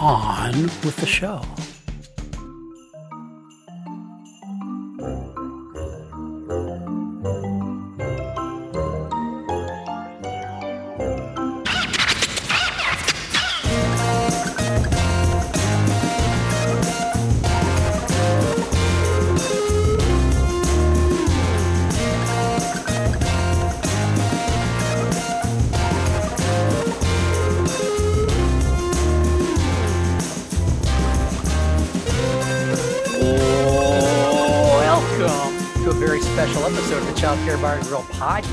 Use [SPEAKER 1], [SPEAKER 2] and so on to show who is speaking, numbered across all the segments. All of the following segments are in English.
[SPEAKER 1] On with the show.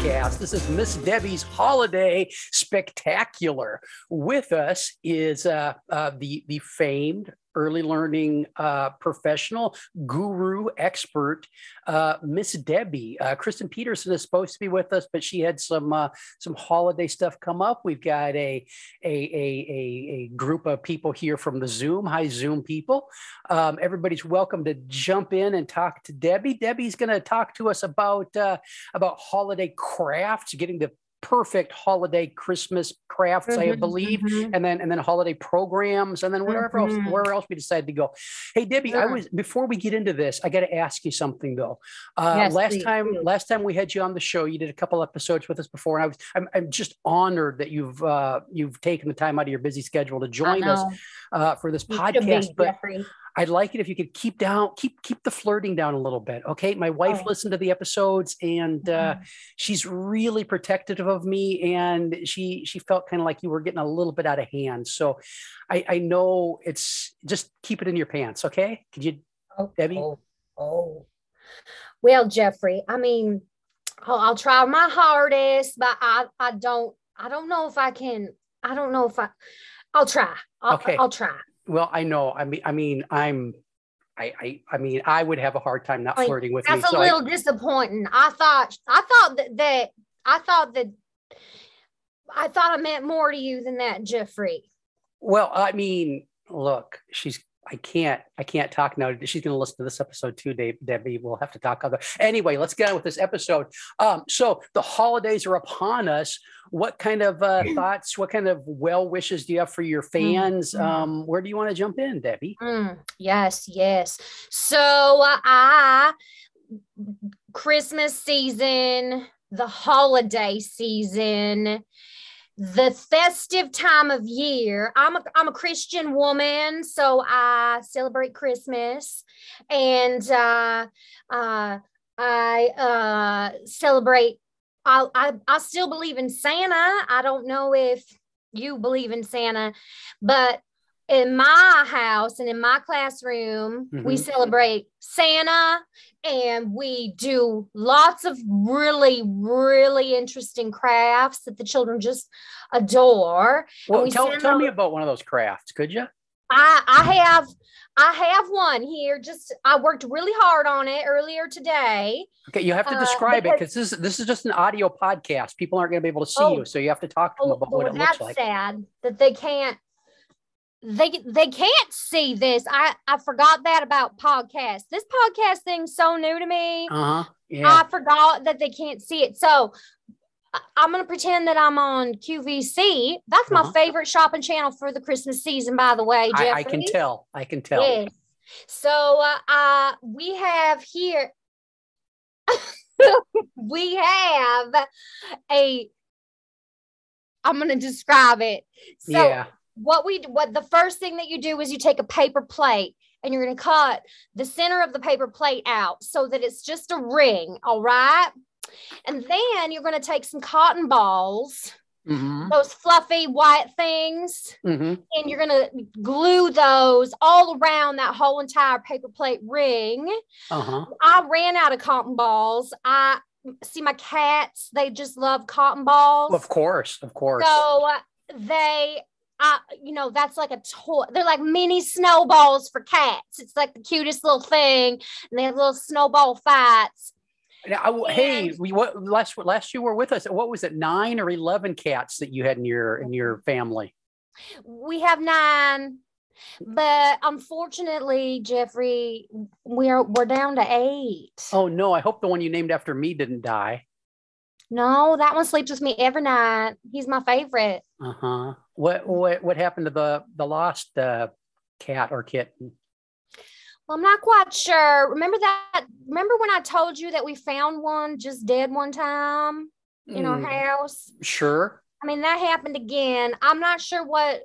[SPEAKER 1] Podcast. This is Miss Debbie's Holiday Spectacular. With us is uh, uh, the the famed early learning uh, professional, guru, expert, uh, Miss Debbie. Uh, Kristen Peterson is supposed to be with us, but she had some uh, some holiday stuff come up. We've got a a, a, a, a group of people here from the Zoom. Hi, Zoom people. Um, everybody's welcome to jump in and talk to Debbie. Debbie's going to talk to us about uh, about holiday crafts, getting the perfect holiday Christmas crafts, I
[SPEAKER 2] Mhm,
[SPEAKER 1] believe,
[SPEAKER 2] mhm.
[SPEAKER 1] and then and then holiday programs, and then wherever else
[SPEAKER 2] Mhm.
[SPEAKER 1] where else we decided to go. Hey Debbie, I was before we get into this, I got to ask you something though. Uh,
[SPEAKER 2] Yes,
[SPEAKER 1] last
[SPEAKER 2] please
[SPEAKER 1] time
[SPEAKER 2] do.
[SPEAKER 1] last time we had you on the show, you did a couple episodes with us before, and I was I'm, I'm just honored that you've uh, you've taken the time out of your busy schedule to join us uh, for this
[SPEAKER 2] You should be,
[SPEAKER 1] podcast. But
[SPEAKER 2] Jeffrey.
[SPEAKER 1] I'd like it if you could keep down, keep keep the flirting down a little bit. Okay. My wife
[SPEAKER 2] Oh.
[SPEAKER 1] listened to the episodes and uh,
[SPEAKER 2] Mhm.
[SPEAKER 1] she's really protective of me and she she felt kind of like you were getting a little bit out of hand. So I, I know it's just keep it in your pants. Okay. Could you
[SPEAKER 2] Oh,
[SPEAKER 1] Debbie?
[SPEAKER 2] Oh, oh. Well, Jeffrey, I mean, I'll, I'll try my hardest, but I, I don't, I don't know if I can. I don't know if I. I'll try. I'll,
[SPEAKER 1] Okay.
[SPEAKER 2] I'll try.
[SPEAKER 1] well, I know. I mean, I mean, I'm I I I mean, I would have a hard time not flirting with me.
[SPEAKER 2] That's a
[SPEAKER 1] So I-
[SPEAKER 2] little disappointing. I thought, I thought that, that, I thought that, I thought I meant more to you than that, Jeffrey.
[SPEAKER 1] Well, I mean, look, she's I can't I can't talk now. She's going to listen to this episode too, Dave, Debbie. We'll have to talk other. Anyway, let's get on with this episode. Um, so the holidays are upon us. What kind of uh, thoughts? What kind of well wishes do you have for your fans?
[SPEAKER 2] Mm.
[SPEAKER 1] Um, where do you want to jump in, Debbie?
[SPEAKER 2] Mm, yes, yes. So uh, I Christmas season, the holiday season, the festive time of year. I'm a I'm a Christian woman, so I celebrate Christmas and uh uh I uh celebrate I I I still believe in Santa. I don't know if you believe in Santa, but in my house and in my classroom, we
[SPEAKER 1] Mhm.
[SPEAKER 2] celebrate Santa and we do lots of really, really interesting crafts that the children just adore.
[SPEAKER 1] Well,
[SPEAKER 2] we
[SPEAKER 1] tell, tell me about one of those crafts, could you?
[SPEAKER 2] I I have I have one here. Just I worked really hard on it earlier today.
[SPEAKER 1] Okay, you have to
[SPEAKER 2] Uh,
[SPEAKER 1] describe it
[SPEAKER 2] because-
[SPEAKER 1] because this is this is just an audio podcast. People aren't going to be able to see
[SPEAKER 2] Oh.
[SPEAKER 1] you, so you have to talk to them
[SPEAKER 2] Oh,
[SPEAKER 1] about
[SPEAKER 2] well,
[SPEAKER 1] what it looks
[SPEAKER 2] that's
[SPEAKER 1] like.
[SPEAKER 2] sad that they can't. They they can't see this. I I forgot that about podcasts. This podcast thing's so new to me.
[SPEAKER 1] Uh huh. Yeah.
[SPEAKER 2] I forgot that they can't see it. So I'm gonna pretend that I'm on QVC. That's my
[SPEAKER 1] Uh-huh.
[SPEAKER 2] favorite shopping channel for the Christmas season, by the way. Jeffrey.
[SPEAKER 1] I, I can tell. I can tell.
[SPEAKER 2] Yes. So uh, uh we have here we have a I'm gonna describe it. So
[SPEAKER 1] yeah.
[SPEAKER 2] What we what the first thing that you do is you take a paper plate and you're going to cut the center of the paper plate out so that it's just a ring all right and then you're going to take some cotton balls
[SPEAKER 1] Mm-hmm.
[SPEAKER 2] those fluffy white things
[SPEAKER 1] Mm-hmm.
[SPEAKER 2] and you're going to glue those all around that whole entire paper plate ring
[SPEAKER 1] Uh-huh.
[SPEAKER 2] i ran out of cotton balls i see my cats they just love cotton balls
[SPEAKER 1] Of course. Of course.
[SPEAKER 2] so uh, they I, you know, that's like a toy. They're like mini snowballs for cats. It's like the cutest little thing, and they have little snowball fights.
[SPEAKER 1] Now, I- hey, we what last last you were with us. What was it, nine or eleven cats that you had in your in your family?
[SPEAKER 2] We have nine, but unfortunately, Jeffrey, we're we're down to eight.
[SPEAKER 1] Oh no, I hope the one you named after me didn't die.
[SPEAKER 2] No, that one sleeps with me every night. He's my favorite.
[SPEAKER 1] Uh huh. What what what happened to the the lost uh, cat or kitten?
[SPEAKER 2] Well, I'm not quite sure. Remember that? Remember when I told you that we found one just dead one time in our
[SPEAKER 1] Mm,
[SPEAKER 2] house?
[SPEAKER 1] Sure.
[SPEAKER 2] I mean, that happened again. I'm not sure what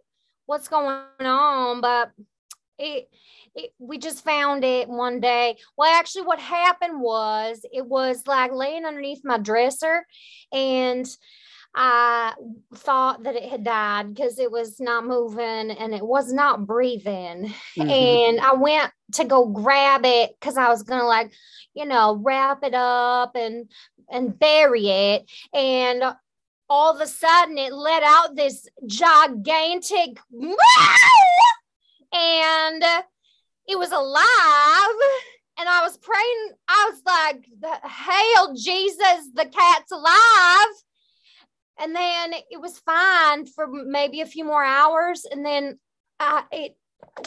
[SPEAKER 2] what's going on, but it, it we just found it one day. Well, actually, what happened was it was like laying underneath my dresser, and I thought that it had died because it was not moving and it was not breathing.
[SPEAKER 1] Mhm.
[SPEAKER 2] And I went to go grab it because I was gonna like, you know, wrap it up and and bury it. And all of a sudden it let out this gigantic meow and it was alive and i was praying i was like hail jesus the cat's alive and then it was fine for maybe a few more hours and then I, it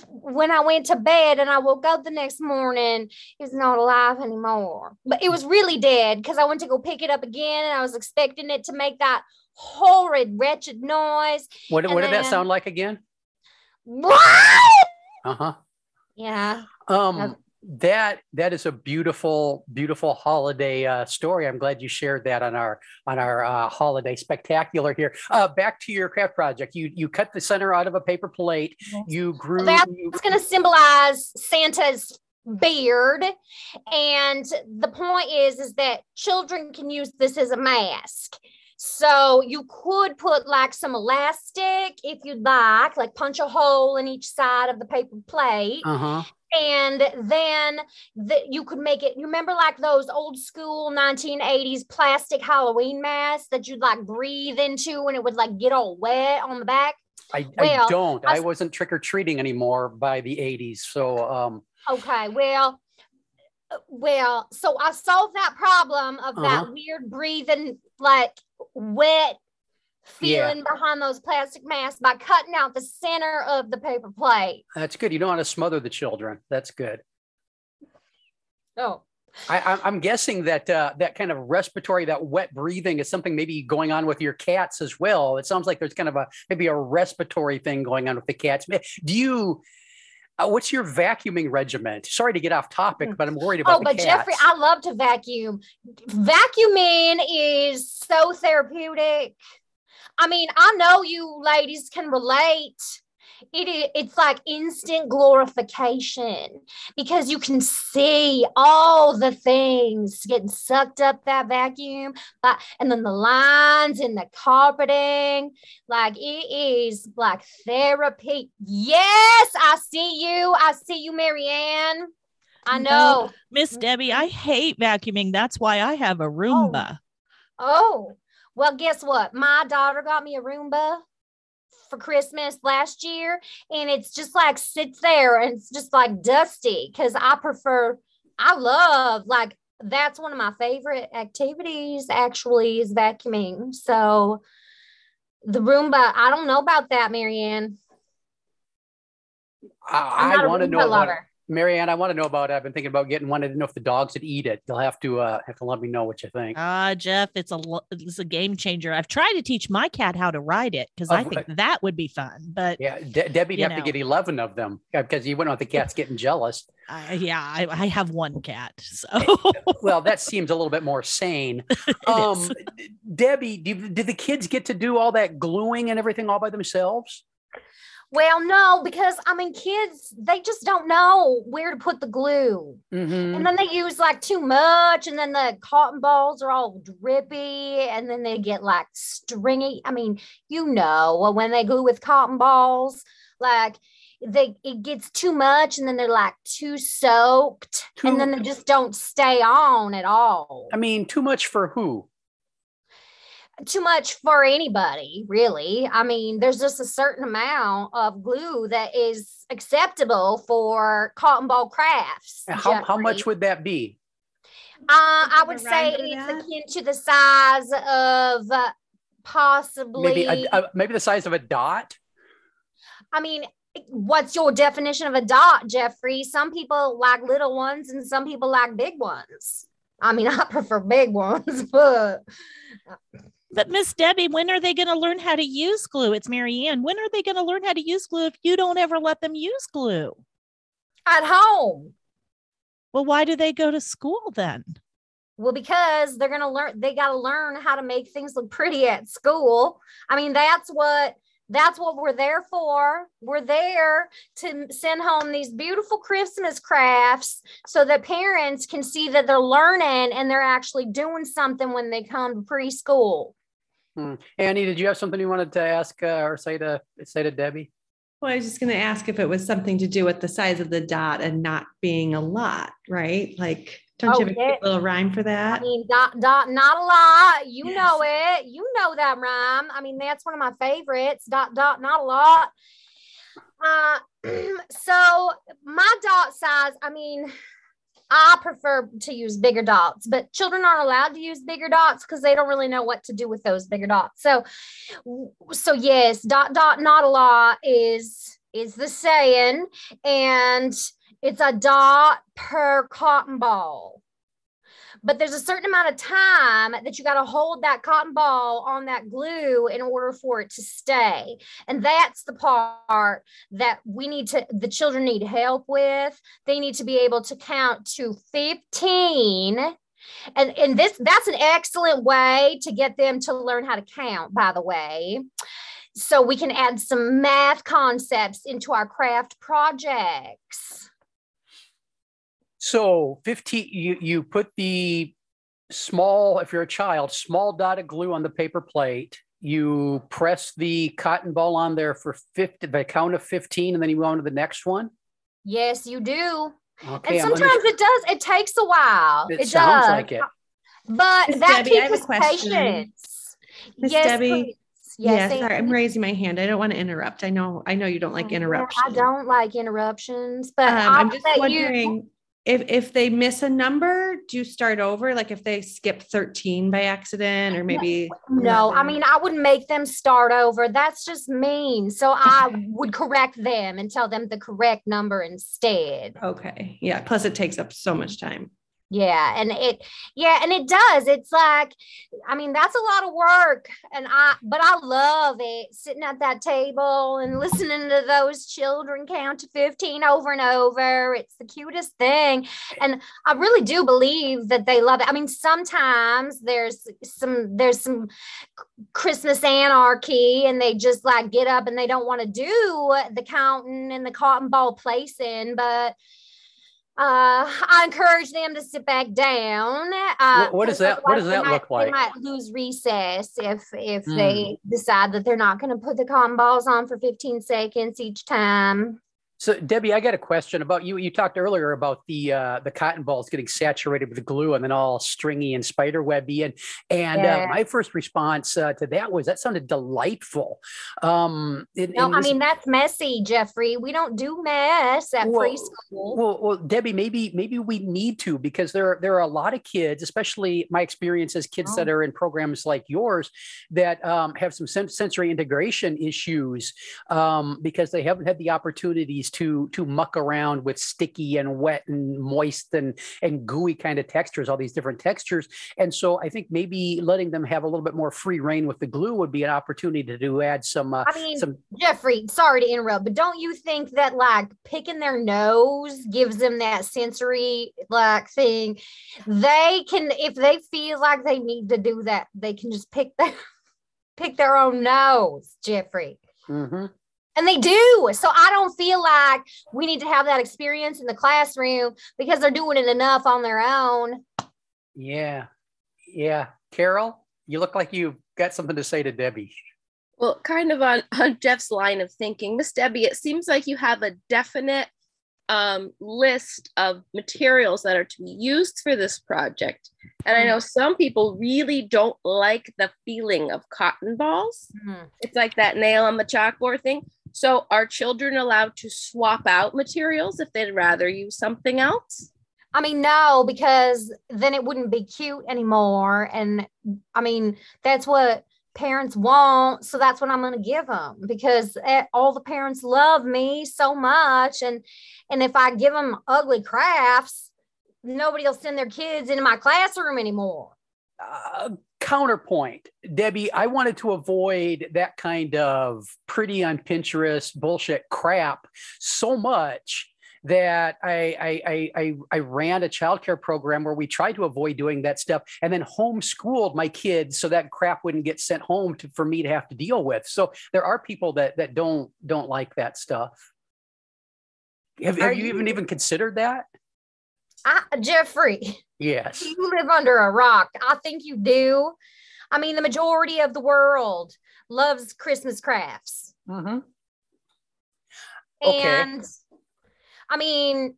[SPEAKER 2] when i went to bed and i woke up the next morning it was not alive anymore but it was really dead because i went to go pick it up again and i was expecting it to make that horrid wretched noise
[SPEAKER 1] What what did that sound like again? What? Uh huh.
[SPEAKER 2] yeah
[SPEAKER 1] Um. That that is a beautiful, beautiful holiday uh, story. I'm glad you shared that on our on our uh, holiday spectacular here. Uh, back to your craft project. You you cut the center out of a paper plate. You grew.
[SPEAKER 2] that's going to symbolize Santa's beard and the point is is that children can use this as a mask so you could put like some elastic if you'd like like punch a hole in each side of the paper plate
[SPEAKER 1] uh-huh.
[SPEAKER 2] And then the, you could make it you remember like those old school 1980s plastic halloween masks that you'd like breathe into and it would like get all wet on the back
[SPEAKER 1] I,
[SPEAKER 2] Well,
[SPEAKER 1] I don't.
[SPEAKER 2] I
[SPEAKER 1] wasn't trick or treating anymore by the 80s. So um,
[SPEAKER 2] Okay, well, uh, well, so I solved that problem of
[SPEAKER 1] Uh-huh.
[SPEAKER 2] that weird breathing, like wet
[SPEAKER 1] Yeah.
[SPEAKER 2] feeling behind those plastic masks by cutting out the center of the paper plate.
[SPEAKER 1] that's good. You don't want to smother the children. That's good.
[SPEAKER 2] Oh,
[SPEAKER 1] I, I'm guessing that uh, that kind of respiratory, that wet breathing, is something maybe going on with your cats as well. It sounds like there's kind of a maybe a respiratory thing going on with the cats. Do you? Uh, what's your vacuuming regiment? Sorry to get off topic, but I'm worried about
[SPEAKER 2] oh,
[SPEAKER 1] the
[SPEAKER 2] but
[SPEAKER 1] cats.
[SPEAKER 2] Jeffrey, I love to vacuum. Vacuuming is so therapeutic. I mean, I know you ladies can relate. It is, it's like instant glorification because you can see all the things getting sucked up that vacuum, but and then the lines in the carpeting, like it is like therapy. Yes, I see you. I see you, Marianne. I
[SPEAKER 3] No.
[SPEAKER 2] know.
[SPEAKER 3] Miss Debbie, I hate vacuuming. That's why I have a oh. Roomba.
[SPEAKER 2] Oh, well, guess what? My daughter got me a Roomba for Christmas last year, and it's just like sits there and it's just like dusty because I prefer, I love like that's one of my favorite activities actually is vacuuming. So the Roomba, I don't know about that, Marianne.
[SPEAKER 1] I, I want to know about
[SPEAKER 2] lover.
[SPEAKER 1] Marianne. I want to know about. it. I've been thinking about getting one. I didn't know if the dogs would eat it. You'll have to uh, have to let me know what you think.
[SPEAKER 3] Ah, Jeff, it's a it's a game changer. I've tried to teach my cat how to ride it because
[SPEAKER 1] Oh,
[SPEAKER 3] I think that would be fun. But
[SPEAKER 1] yeah, De- Debbie'd
[SPEAKER 3] you
[SPEAKER 1] have to get eleven of them because you wouldn't want the cats getting jealous.
[SPEAKER 3] I, yeah, I, I have one cat, so
[SPEAKER 1] Well, that seems a little bit more sane. Um. Debbie, do, did the kids get to do all that gluing and everything all by themselves?
[SPEAKER 2] Well, no, because I mean, kids, they just don't know where to put the glue.
[SPEAKER 1] Mhm.
[SPEAKER 2] And then they use like too much, and then the cotton balls are all drippy, and then they get like stringy. I mean, you know, when they glue with cotton balls, like they it gets too much, and then they're like too soaked, and then they just don't stay on at all.
[SPEAKER 1] I mean, too much for who?
[SPEAKER 2] Too much for anybody, really. I mean, there's just a certain amount of glue that is acceptable for cotton ball crafts.
[SPEAKER 1] How, how much would that be?
[SPEAKER 2] Uh, I would say it's akin to the size of uh, possibly
[SPEAKER 1] maybe a, a, maybe the size of a dot.
[SPEAKER 2] I mean, what's your definition of a dot, Jeffrey? Some people like little ones, and some people like big ones. I mean, I prefer big ones, but
[SPEAKER 3] but Miss Debbie, when are they going to learn how to use glue? It's Marianne. When are they going to learn how to use glue if you don't ever let them use glue?
[SPEAKER 2] At home.
[SPEAKER 3] Well, why do they go to school then?
[SPEAKER 2] Well, because they're going to learn, they got to learn how to make things look pretty at school. I mean, that's what that's what we're there for. We're there to send home these beautiful Christmas crafts so that parents can see that they're learning and they're actually doing something when they come to preschool.
[SPEAKER 1] Hmm. Annie, did you have something you wanted to ask uh, or say to say to Debbie?
[SPEAKER 4] Well, I was just going to ask if it was something to do with the size of the dot and not being a lot, right? Like, don't oh, you have a little rhyme for that?
[SPEAKER 2] I mean, dot, dot, not a lot. You yes. know it. You know that rhyme. I mean, that's one of my favorites. Dot, dot, not a lot. Uh, so my dot size, I mean, I prefer to use bigger dots, but children aren't allowed to use bigger dots because they don't really know what to do with those bigger dots. So, so yes, dot dot not a lot is is the saying, and it's a dot per cotton ball but there's a certain amount of time that you got to hold that cotton ball on that glue in order for it to stay. And that's the part that we need to, the children need help with. They need to be able to count to 15 and and this that's an excellent way to get them to learn how to count by the way so we can add some math concepts into our craft projects
[SPEAKER 1] so 15, you, you put the small, if you're a child, small dot of glue on the paper plate. You press the cotton ball on there for 50, the count of 15, and then you go on to the next one?
[SPEAKER 2] Yes, you do. Okay, and sometimes it does, it takes a while.
[SPEAKER 1] It, it sounds does. like it.
[SPEAKER 2] But Ms. that Debbie, teaches patience.
[SPEAKER 4] Miss yes, Debbie, Yes, yeah, sorry, I'm raising my hand. I don't want to interrupt. I know, I know you don't like interruptions.
[SPEAKER 2] I don't like interruptions, but
[SPEAKER 4] um, I'm just wondering. You, if if they miss a number do you start over? Like if they skip 13 by accident or maybe
[SPEAKER 2] no i mean i would make them start over. That's just mean. So i would correct them and tell them the correct number instead.
[SPEAKER 4] Okay yeah plus it takes up so much time
[SPEAKER 2] yeah and it yeah and it does. It's like i mean that's a lot of work and i but i love it sitting at that table and listening to those children count to 15 over and over. It's the cutest thing and i really do believe that they love it. I mean sometimes there's some there's some christmas anarchy and they just like get up and they don't want to do the counting and the cotton ball placing but uh, I encourage them to sit back down.
[SPEAKER 1] Uh, what, what does that What does that
[SPEAKER 2] might,
[SPEAKER 1] look like?
[SPEAKER 2] They might lose recess if if mm. they decide that they're not going to put the cotton balls on for 15 seconds each time.
[SPEAKER 1] So Debbie, I got a question about you. You talked earlier about the uh, the cotton balls getting saturated with glue and then all stringy and spider webby, and and uh, yeah. uh, my first response uh, to that was that sounded delightful.
[SPEAKER 2] Um, it, no, I mean that's messy, Jeffrey. We don't do mess at well, preschool.
[SPEAKER 1] Well, well, Debbie, maybe maybe we need to because there there are a lot of kids, especially my experience as kids oh. that are in programs like yours, that um, have some sensory integration issues um, because they haven't had the opportunities to to muck around with sticky and wet and moist and and gooey kind of textures, all these different textures. And so I think maybe letting them have a little bit more free reign with the glue would be an opportunity to, to add some. Uh,
[SPEAKER 2] I mean,
[SPEAKER 1] some.
[SPEAKER 2] Jeffrey, sorry to interrupt, but don't you think that like picking their nose gives them that sensory like thing? They can, if they feel like they need to do that, they can just pick their pick their own nose, Jeffrey. Mm-hmm. And they do. So I don't feel like we need to have that experience in the classroom because they're doing it enough on their own.
[SPEAKER 1] Yeah. Yeah. Carol, you look like you've got something to say to Debbie.
[SPEAKER 5] Well, kind of on, on Jeff's line of thinking, Miss Debbie, it seems like you have a definite um, list of materials that are to be used for this project. And I know some people really don't like the feeling of cotton balls.
[SPEAKER 2] Mhm.
[SPEAKER 5] It's like that nail on the chalkboard thing. So, are children allowed to swap out materials if they'd rather use something else?
[SPEAKER 2] I mean, no, because then it wouldn't be cute anymore. And I mean, that's what parents want. So that's what I'm going to give them because eh, all the parents love me so much. And, and if I give them ugly crafts, nobody will send their kids into my classroom anymore.
[SPEAKER 1] Uh, counterpoint, Debbie, I wanted to avoid that kind of pretty on Pinterest bullshit crap so much that I I I I, I ran a childcare program where we tried to avoid doing that stuff and then homeschooled my kids so that crap wouldn't get sent home to, for me to have to deal with. So there are people that that don't don't like that stuff. Have, have you
[SPEAKER 2] you-
[SPEAKER 1] even even considered that?
[SPEAKER 2] I, Jeffrey,
[SPEAKER 1] Yes.
[SPEAKER 2] you live under a rock. I think you do. I mean, the majority of the world loves Christmas crafts.
[SPEAKER 1] Mm-hmm. Okay.
[SPEAKER 2] And I mean,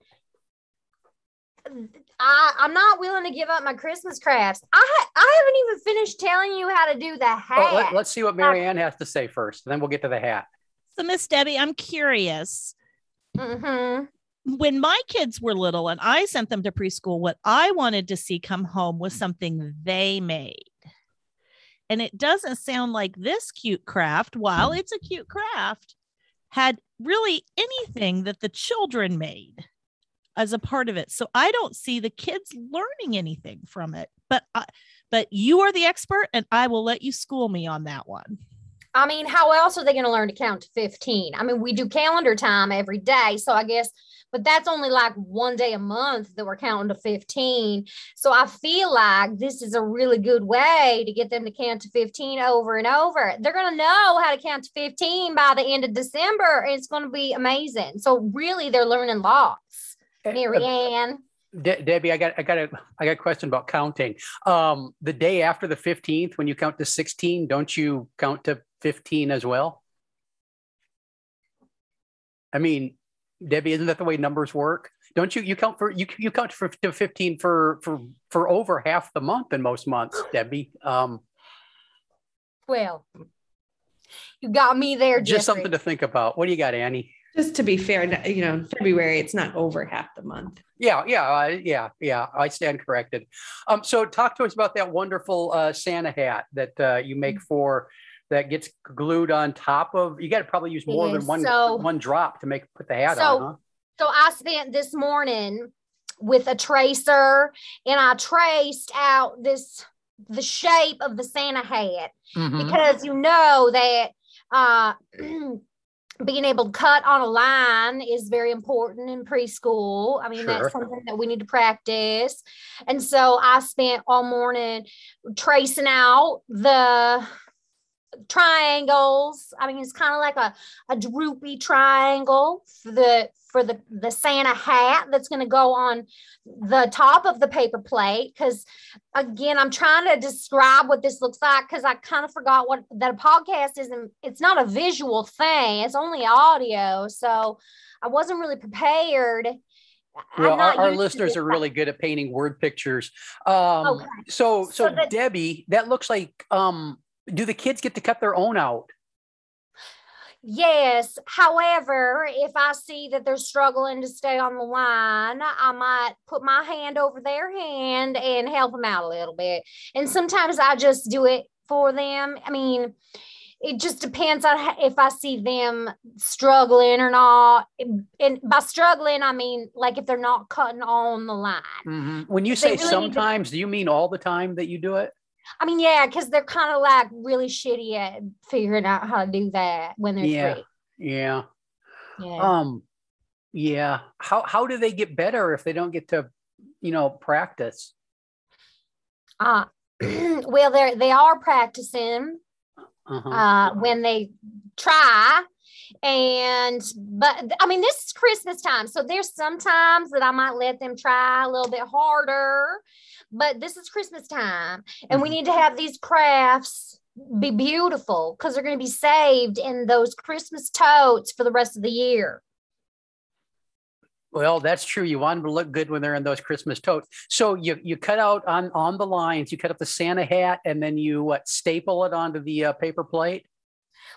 [SPEAKER 2] I, I'm not willing to give up my Christmas crafts. I I haven't even finished telling you how to do the hat.
[SPEAKER 1] Well, let, us see what Marianne has to say first, and then we'll get to the hat.
[SPEAKER 3] So, Miss Debbie, I'm curious.
[SPEAKER 2] Mhm.
[SPEAKER 3] When my kids were little and I sent them to preschool, what I wanted to see come home was something they made. And it doesn't sound like this cute craft, while it's a cute craft, had really anything that the children made as a part of it. So I don't see the kids learning anything from it. But I, but you are the expert, and I will let you school me on that one.
[SPEAKER 2] I mean, how else are they going to learn to count to 15? I mean, we do calendar time every day. So I guess, but that's only like one day a month that we're counting to 15. So I feel like this is a really good way to get them to count to 15 over and over. They're going to know how to count to 15 by the end of December. And it's going to be amazing. So really, they're learning lots. Marianne.
[SPEAKER 1] De- Debbie, I got, I got a, I got a question about counting. Um, the day after the fifteenth, when you count to sixteen, don't you count to fifteen as well? I mean, Debbie, isn't that the way numbers work? Don't you? You count for you, you count for to fifteen for for for over half the month in most months, Debbie. Um,
[SPEAKER 2] Well, you got me there,
[SPEAKER 1] just
[SPEAKER 2] Jeffrey.
[SPEAKER 1] something to think about. What do you got, Annie?
[SPEAKER 4] Just to be fair, you know, February, it's not over half the month.
[SPEAKER 1] Yeah, yeah, uh, yeah, yeah. I stand corrected. Um, so talk to us about that wonderful uh, Santa hat that uh, you make for that gets glued on top of. You got to probably use more than one
[SPEAKER 2] so-
[SPEAKER 1] one drop to make put the hat
[SPEAKER 2] So-
[SPEAKER 1] on. Huh?
[SPEAKER 2] So I spent this morning with a tracer and I traced out this the shape of the Santa hat
[SPEAKER 1] Mhm.
[SPEAKER 2] because you know that uh being able to cut on a line is very important in preschool. I mean,
[SPEAKER 1] Sure.
[SPEAKER 2] that's something that we need to practice. And so I spent all morning tracing out the triangles. I mean, it's kind of like a, a droopy triangle for the for the the Santa hat that's going to go on the top of the paper plate. Because again, I'm trying to describe what this looks like because I kind of forgot what that a podcast isn't. It's not a visual thing. It's only audio, so I wasn't really prepared.
[SPEAKER 1] Well, our, our listeners are really good at painting word pictures. Um,
[SPEAKER 2] Okay.
[SPEAKER 1] So, so,
[SPEAKER 2] So that-
[SPEAKER 1] Debbie, that looks like. Um, do the kids get to cut their own out?
[SPEAKER 2] Yes. However, if I see that they're struggling to stay on the line, I might put my hand over their hand and help them out a little bit. And sometimes I just do it for them. I mean, it just depends on if I see them struggling or not. And by struggling, I mean like if they're not cutting on the line.
[SPEAKER 1] Mhm. When you say
[SPEAKER 2] really need to-
[SPEAKER 1] sometimes, do you mean all the time that you do it?
[SPEAKER 2] I mean, yeah, because they're kind of like really shitty at figuring out how to do that when they're
[SPEAKER 1] Yeah.
[SPEAKER 2] three.
[SPEAKER 1] Yeah.
[SPEAKER 2] Yeah.
[SPEAKER 1] Um, yeah. How how do they get better if they don't get to, you know, practice?
[SPEAKER 2] Uh, well, they're they are practicing
[SPEAKER 1] Uh-huh.
[SPEAKER 2] uh, when they try, and but I mean this is Christmas time, so there's sometimes that I might let them try a little bit harder, but this is Christmas time, and we
[SPEAKER 1] Mhm.
[SPEAKER 2] need to have these crafts be beautiful because they're going to be saved in those Christmas totes for the rest of the year.
[SPEAKER 1] Well, that's true. You want them to look good when they're in those Christmas totes. So you you cut out on on the lines. You cut up the Santa hat, and then you what staple it onto the uh, paper plate.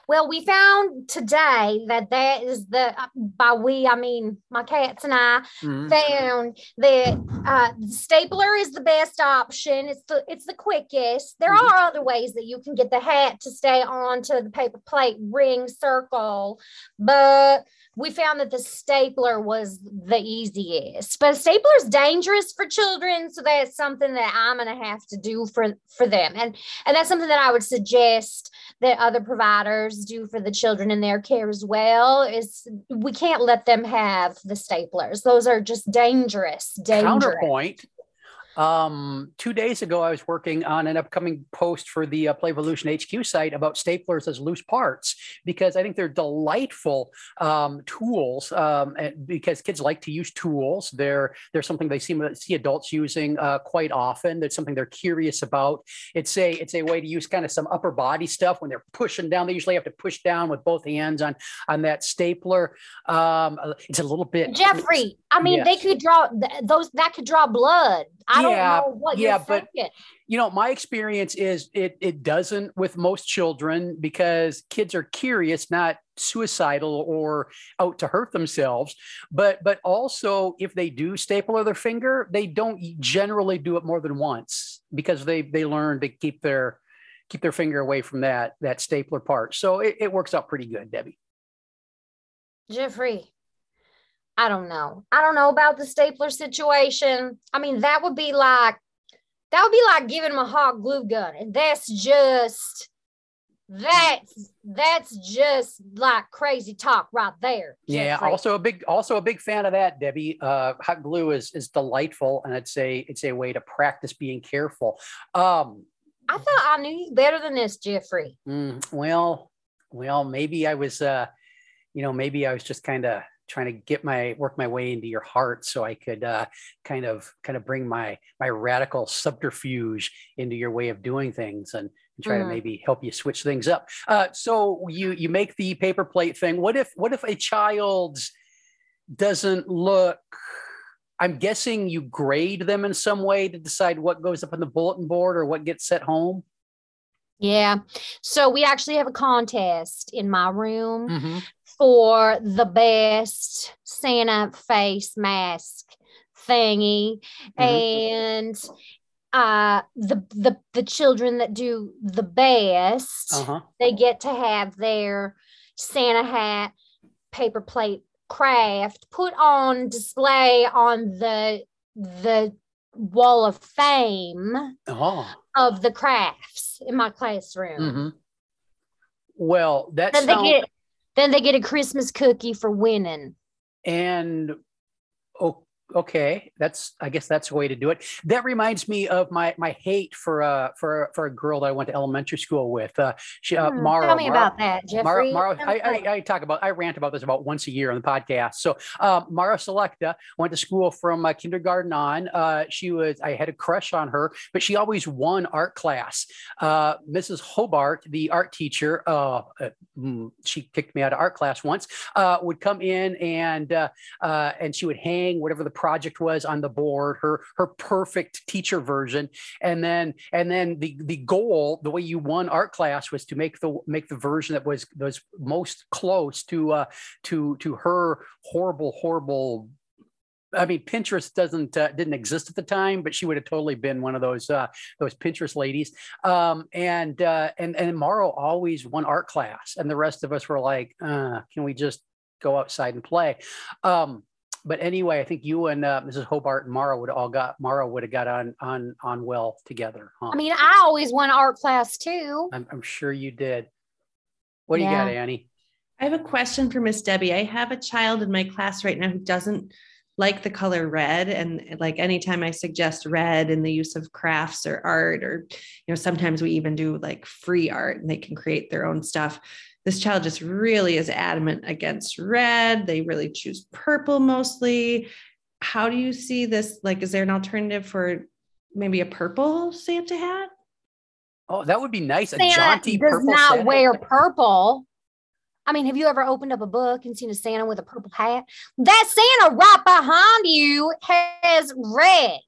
[SPEAKER 2] Well, we found today that that is the uh, by we I mean my cats and I
[SPEAKER 1] Mhm.
[SPEAKER 2] found that uh, the stapler is the best option. It's the it's the quickest. There
[SPEAKER 1] Mhm.
[SPEAKER 2] are other ways that you can get the hat to stay onto the paper plate, ring, circle, but we found that the stapler was the easiest. But stapler is dangerous for children, so that's something that I'm gonna have to do for for them, and and that's something that I would suggest that other providers do for the children in their care as well. Is we can't let them have the staplers; those are just dangerous. Dangerous.
[SPEAKER 1] Counterpoint. Um, two days ago, I was working on an upcoming post for the uh, Playvolution HQ site about staplers as loose parts because I think they're delightful um, tools. Um, and because kids like to use tools, they're they're something they see see adults using uh, quite often. That's something they're curious about. It's a it's a way to use kind of some upper body stuff when they're pushing down. They usually have to push down with both hands on on that stapler. Um, it's a little bit
[SPEAKER 2] Jeffrey, I mean, they could draw th- those that could draw blood. I don't
[SPEAKER 1] Yeah, yeah, but-
[SPEAKER 2] thinking.
[SPEAKER 1] you know my experience is it it doesn't with most children because kids are curious not suicidal or out to hurt themselves. But but also if they do staple their finger they don't generally do it more than once because they they learn to keep their keep their finger away from that that stapler part. So it, it works out pretty good debbie.
[SPEAKER 2] Jeffrey, I don't know. I don't know about the stapler situation. I mean, that would be like that would be like giving him a hot glue gun, and that's just that's that's just like crazy talk right there.
[SPEAKER 1] Yeah,
[SPEAKER 2] Jeffrey.
[SPEAKER 1] also a big also a big fan of that, Debbie. Uh, hot glue is is delightful, and it's a it's a way to practice being careful. Um,
[SPEAKER 2] I thought I knew you better than this, Jeffrey.
[SPEAKER 1] mm, well, well, maybe I was, uh, you know, maybe I was just kind of trying to get my work my way into your heart, so I could uh, kind of kind of bring my my radical subterfuge into your way of doing things and. and Try to
[SPEAKER 2] Mm.
[SPEAKER 1] maybe help you switch things up. Uh, so you you make the paper plate thing. What if what if a child's doesn't look i'm guessing you grade them in some way to decide what goes up on the bulletin board or what gets sent home
[SPEAKER 2] Yeah. So we actually have a contest in my room
[SPEAKER 1] Mhm.
[SPEAKER 2] For the best Santa face mask thingy.
[SPEAKER 1] Mhm.
[SPEAKER 2] And uh the the the children that do the best,
[SPEAKER 1] uh-huh
[SPEAKER 2] they get to have their Santa hat paper plate craft put on display on the the wall of fame
[SPEAKER 1] oh
[SPEAKER 2] of the crafts in my classroom.
[SPEAKER 1] mhm. well that
[SPEAKER 2] Then they
[SPEAKER 1] sounds
[SPEAKER 2] get then they get a Christmas cookie for winning.
[SPEAKER 1] and oh, okay that's i guess that's a way to do it that reminds me of my my hate for uh for for a girl that i went to elementary school with uh she uh
[SPEAKER 2] Hmm,
[SPEAKER 1] Mara,
[SPEAKER 2] Tell me
[SPEAKER 1] Mara-
[SPEAKER 2] about that,
[SPEAKER 1] Mara,
[SPEAKER 2] Jeffrey.
[SPEAKER 1] Mara,
[SPEAKER 2] me
[SPEAKER 1] I, I, I talk about, I rant about this about once a year on the podcast. So, uh, Mara Selecta went to school from uh, kindergarten on. Uh, she was, I had a crush on her, but she always won art class. Uh, Mrs. Hobart, the art teacher, uh, uh, mm, she kicked me out of art class once, uh, would come in and, uh, uh, and she would hang whatever the project was on the board, her, her perfect teacher version. And then, and then the, the goal, the way you won art class was to make the, make the version that was, was most close to, uh, to, to her horrible, horrible I mean, Pinterest doesn't uh, didn't exist at the time, but she would have totally been one of those uh, those Pinterest ladies. Um, and uh, and and Mara always won art class, and the rest of us were like, uh, "Can we just go outside and play?" Um, but anyway, I think you and uh, Mrs. Hobart and Mara would all got Mara would have got on on on well together. Huh?
[SPEAKER 2] I mean, I always won art class too.
[SPEAKER 1] I'm, I'm sure you did. What do you got, Annie?
[SPEAKER 4] I have a question for Miss Debbie. I have a child in my class right now who doesn't like the color red. And like anytime I suggest red in the use of crafts or art, or, you know, sometimes we even do like free art and they can create their own stuff. This child just really is adamant against red. They really choose purple mostly. How do you see this? Like, is there an alternative for maybe a purple Santa hat?
[SPEAKER 1] Oh, that would be nice. A
[SPEAKER 2] Santa
[SPEAKER 1] jaunty
[SPEAKER 2] does
[SPEAKER 1] purple
[SPEAKER 2] not
[SPEAKER 1] Santa.
[SPEAKER 2] wear purple. I mean, have you ever opened up a book and seen a Santa with a purple hat? That Santa right behind you has red.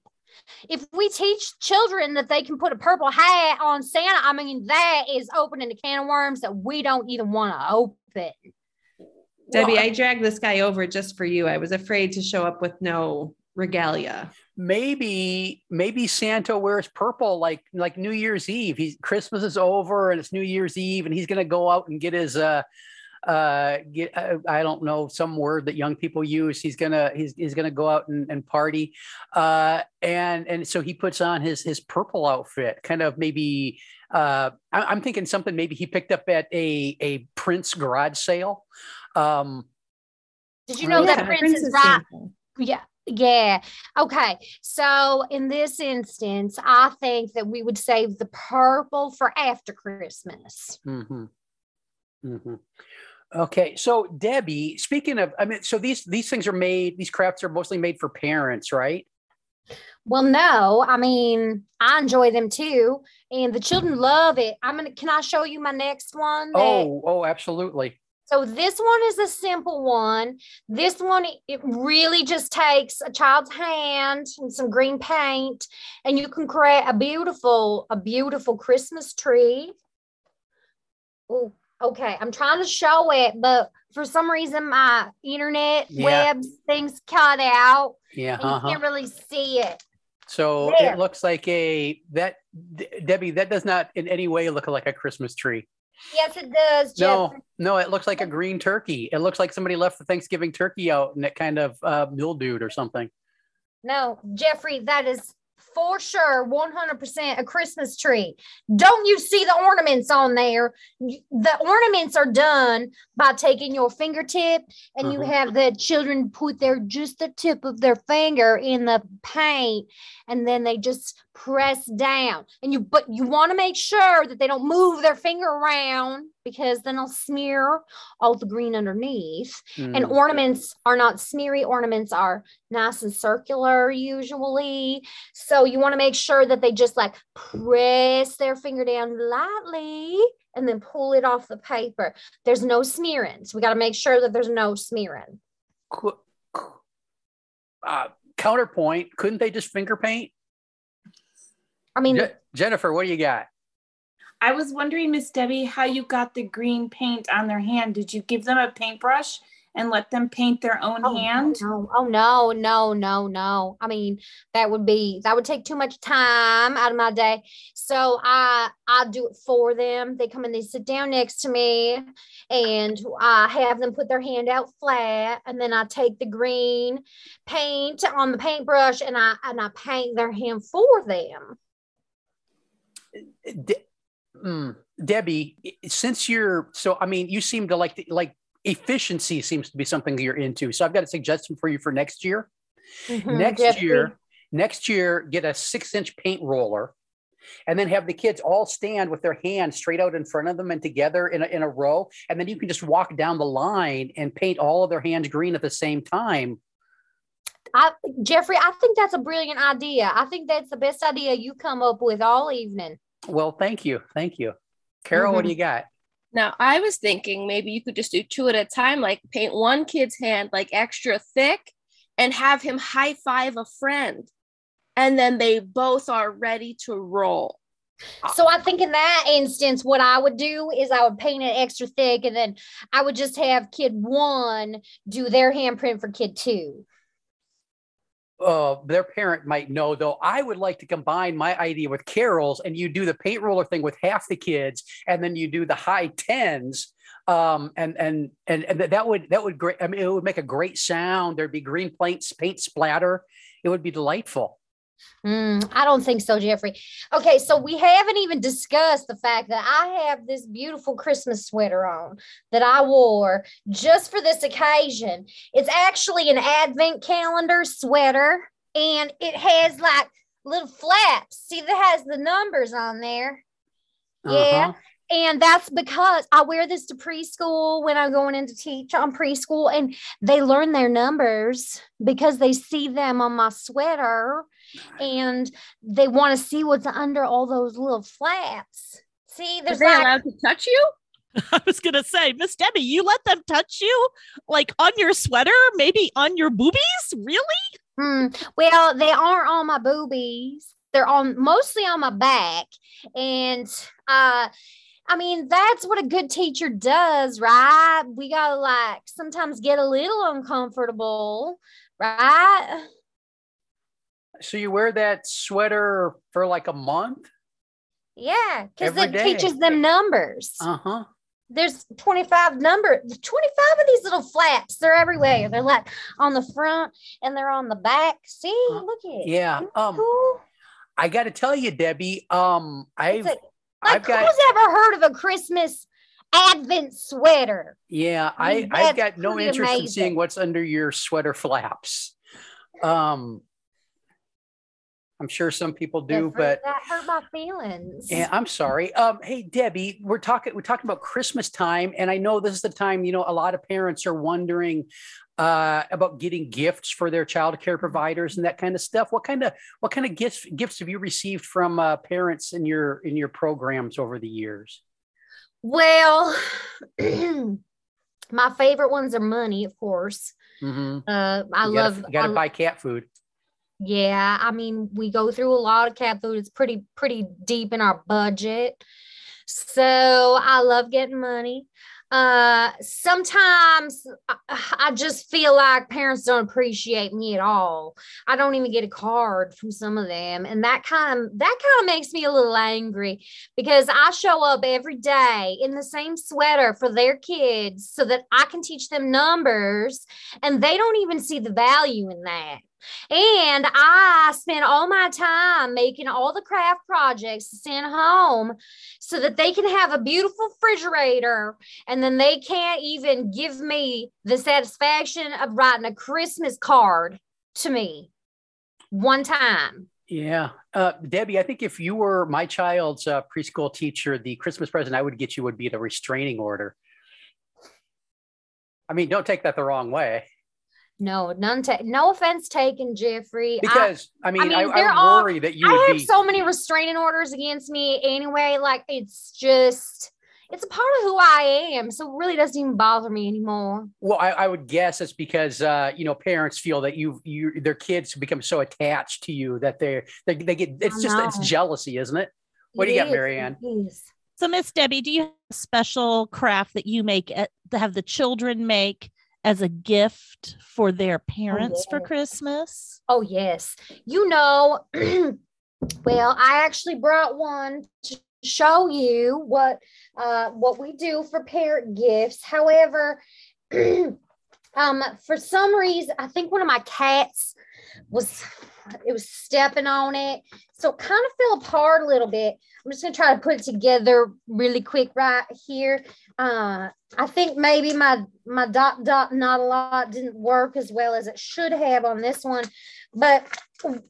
[SPEAKER 2] If we teach children that they can put a purple hat on Santa, I mean, that is opening a can of worms that we don't even want to open.
[SPEAKER 4] Debbie,
[SPEAKER 1] Well,
[SPEAKER 4] I dragged this guy over just for you. I was afraid to show up with no regalia.
[SPEAKER 1] maybe maybe Santa wears purple like like New Year's Eve. He's Christmas is over and it's New Year's Eve and he's gonna go out and get his uh uh get uh, I don't know some word that young people use. He's gonna he's he's gonna go out and, and party. Uh and and so he puts on his his purple outfit, kind of maybe uh I, I'm thinking something maybe he picked up at a a Prince garage sale. Um
[SPEAKER 2] Did you know
[SPEAKER 1] Yeah,
[SPEAKER 2] that Prince is right?
[SPEAKER 4] Santa.
[SPEAKER 2] Yeah. Yeah. Okay. So in this instance, I think that we would save the purple for after Christmas.
[SPEAKER 1] Mm-hmm. hmm Okay, so Debbie, speaking of, I mean, so these these things are made. These crafts are mostly made for parents, right?
[SPEAKER 2] Well, no, I mean, I enjoy them too, and the children love it. I'm gonna. Can I show you my next one? that-
[SPEAKER 1] Oh, oh, absolutely.
[SPEAKER 2] So this one is a simple one. This one, it really just takes a child's hand and some green paint, and you can create a beautiful, a beautiful Christmas tree. Oh, okay. I'm trying to show it, but for some reason my internet
[SPEAKER 1] Yeah.
[SPEAKER 2] web things cut out,
[SPEAKER 1] Yeah.
[SPEAKER 2] and you
[SPEAKER 1] Uh-huh.
[SPEAKER 2] can't really see it.
[SPEAKER 1] So
[SPEAKER 2] There.
[SPEAKER 1] it looks like a that D- Debbie. That does not in any way look like a Christmas tree.
[SPEAKER 2] Yes, it does,
[SPEAKER 1] No, no, it looks like a green turkey. It looks like somebody left the Thanksgiving turkey out and it kind of uh, mildewed or something.
[SPEAKER 2] No, Jeffrey, that is for sure 100% a Christmas tree. Don't you see the ornaments on there? The ornaments are done by taking your fingertip and you
[SPEAKER 1] Mhm.
[SPEAKER 2] have the children put their just the tip of their finger in the paint and then they just press down. And you but you want to make sure that they don't move their finger around because then I'll smear all the green underneath. And
[SPEAKER 1] Mm.
[SPEAKER 2] ornaments are not smeary, ornaments are nice and circular usually. So you want to make sure that they just like press their finger down lightly and then pull it off the paper. There's no smearing. So we got to make sure that there's no smearing.
[SPEAKER 1] Uh, counterpoint: Couldn't they just finger paint?
[SPEAKER 2] I mean,
[SPEAKER 1] Je- Jennifer, what do you got?
[SPEAKER 6] I was wondering, Miss Debbie, how you got the green paint on their hand. Did you give them a paintbrush and let them paint their own
[SPEAKER 2] Oh,
[SPEAKER 6] hand?
[SPEAKER 2] No, oh no, no, no, no. I mean, that would be that would take too much time out of my day. So I I do it for them. They come and they sit down next to me and I have them put their hand out flat and then I take the green paint on the paintbrush and I and I paint their hand for them.
[SPEAKER 1] Mm, Debbie, since you're so, I mean, you seem to like the, like efficiency seems to be something you're into. So I've got a suggestion for you for next year.
[SPEAKER 2] Mhm,
[SPEAKER 1] next
[SPEAKER 2] Jeffrey.
[SPEAKER 1] year, next year, get a six inch paint roller, and then have the kids all stand with their hands straight out in front of them and together in a, in a row, and then you can just walk down the line and paint all of their hands green at the same time.
[SPEAKER 2] I Jeffrey, I think that's a brilliant idea. I think that's the best idea you come up with all evening.
[SPEAKER 1] Well, thank you, thank you, Carol. What do mm-hmm. you got?
[SPEAKER 5] Now, I was thinking maybe you could just do two at a time, like paint one kid's hand like extra thick and have him high five a friend. And then they both are ready to roll.
[SPEAKER 2] So I think in that instance, what I would do is I would paint it extra thick, and then I would just have kid one do their handprint for kid two.
[SPEAKER 1] Uh, their parent might know though i would like to combine my idea with carol's and you do the paint roller thing with half the kids and then you do the high tens. Um, and and and, and that would that would great i mean it would make a great sound. There'd be green paint paint splatter. It would be delightful
[SPEAKER 2] Mm, I don't think so, Jeffrey. Okay, so we haven't even discussed the fact that I have this beautiful Christmas sweater on that I wore just for this occasion. It's actually an advent calendar sweater, and it has like little flaps. See, that has the numbers on there. Yeah.
[SPEAKER 1] Uh-huh.
[SPEAKER 2] And that's because I wear this to preschool when I'm going in to teach on preschool, and they learn their numbers because they see them on my sweater and they want to see what's under all those little flaps. See,
[SPEAKER 5] Are
[SPEAKER 2] there's
[SPEAKER 5] they
[SPEAKER 2] like,
[SPEAKER 5] allowed to touch you?
[SPEAKER 3] I was gonna say, Miss Debbie, you let them touch you like on your sweater, maybe on your boobies? Really?
[SPEAKER 2] Hmm. Well, they aren't on my boobies. They're on mostly on my back. And uh I mean, that's what a good teacher does, right? We gotta like sometimes get a little uncomfortable, right?
[SPEAKER 1] So you wear that sweater for like a month?
[SPEAKER 2] Yeah, because it
[SPEAKER 1] day.
[SPEAKER 2] teaches them numbers.
[SPEAKER 1] Uh huh.
[SPEAKER 2] There's 25 number, 25 of these little flaps. They're everywhere. They're like on the front and they're on the back. See,
[SPEAKER 1] Uh,
[SPEAKER 2] look at it.
[SPEAKER 1] Yeah. Um,
[SPEAKER 2] cool.
[SPEAKER 1] I got to tell you, Debbie. Um, I've
[SPEAKER 2] like,
[SPEAKER 1] I've got
[SPEAKER 2] who's ever heard of a Christmas Advent sweater?
[SPEAKER 1] yeah.
[SPEAKER 2] I
[SPEAKER 1] I
[SPEAKER 2] mean,
[SPEAKER 1] I've got no interest in seeing what's under your sweater flaps. Um, I'm sure some people do,
[SPEAKER 2] That hurt-
[SPEAKER 1] but
[SPEAKER 2] that hurt my feelings.
[SPEAKER 1] Yeah, I'm sorry. Um, hey Debbie, we're talking we're talking about Christmas time, and I know this is the time. You know, a lot of parents are wondering uh, about getting gifts for their child care providers and that kind of stuff. What kind of what kind of gifts gifts have you received from uh, parents in your in your programs over the years?
[SPEAKER 2] Well, my favorite ones are money, of course.
[SPEAKER 1] Mm-hmm.
[SPEAKER 2] Uh, I
[SPEAKER 1] you
[SPEAKER 2] love.
[SPEAKER 1] Got to buy cat food.
[SPEAKER 2] Yeah, I mean, we go through a lot of cat food. It's pretty pretty deep in our budget. So I love getting money. Uh sometimes I, I just feel like parents don't appreciate me at all. I don't even get a card from some of them and that kind of that kind of makes me a little angry because I show up every day in the same sweater for their kids so that I can teach them numbers and they don't even see the value in that. And I spend all my time making all the craft projects to send home so that they can have a beautiful refrigerator. And then they can't even give me the satisfaction of writing a Christmas card to me one time.
[SPEAKER 1] Yeah, uh, Debbie, I think if you were my child's uh, preschool teacher, the Christmas present I would get you would be the restraining order. I mean, don't take that the wrong way.
[SPEAKER 2] No, none. Ta- no offense taken, Jeffrey. I-
[SPEAKER 1] Because I, mean, I,
[SPEAKER 2] mean,
[SPEAKER 1] I,
[SPEAKER 2] they're all-
[SPEAKER 1] worry that you
[SPEAKER 2] I
[SPEAKER 1] would
[SPEAKER 2] have
[SPEAKER 1] be.
[SPEAKER 2] so many restraining orders against me anyway. Like it's just, it's a part of who I am. So it really doesn't even bother me anymore.
[SPEAKER 1] well, I, I would guess it's because uh, you know parents feel that you you their kids become so attached to you that they're they, they get it's just it's jealousy, isn't it? What do you
[SPEAKER 2] It
[SPEAKER 1] got,
[SPEAKER 2] is,
[SPEAKER 1] Marianne?
[SPEAKER 2] it is.
[SPEAKER 3] So, Miss Debbie, do you have a special craft that you make at, to have the children make as a gift for their parents for. Christmas?
[SPEAKER 2] Oh yes. You know, well, I actually brought one to show you what uh what we do for parent gifts. However, um for some reason, I think one of my cats was it was stepping on it. So it kind of fell apart a little bit. I'm just gonna try to put it together really quick right here. Uh I think maybe my my dot dot not a lot didn't work as well as it should have on this one. But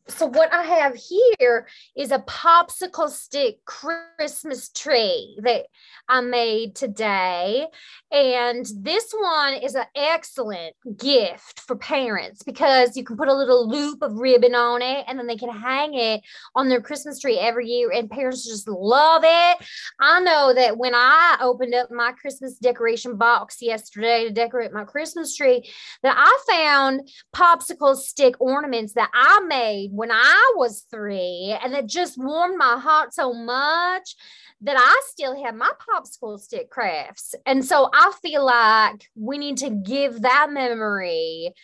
[SPEAKER 2] so what I have here is a popsicle stick Christmas tree that I made today. And this one is an excellent gift for parents because you can put a little loop of ribbon on it and then they can hang it on their Christmas tree every year. And parents just love it. I know that when I opened up my Christmas decoration box yesterday to decorate my Christmas tree, that I found popsicle stick ornaments that I made when I was three, and that just warmed my heart so much that I still have my popsicle stick crafts. And so I feel like we need to give that memory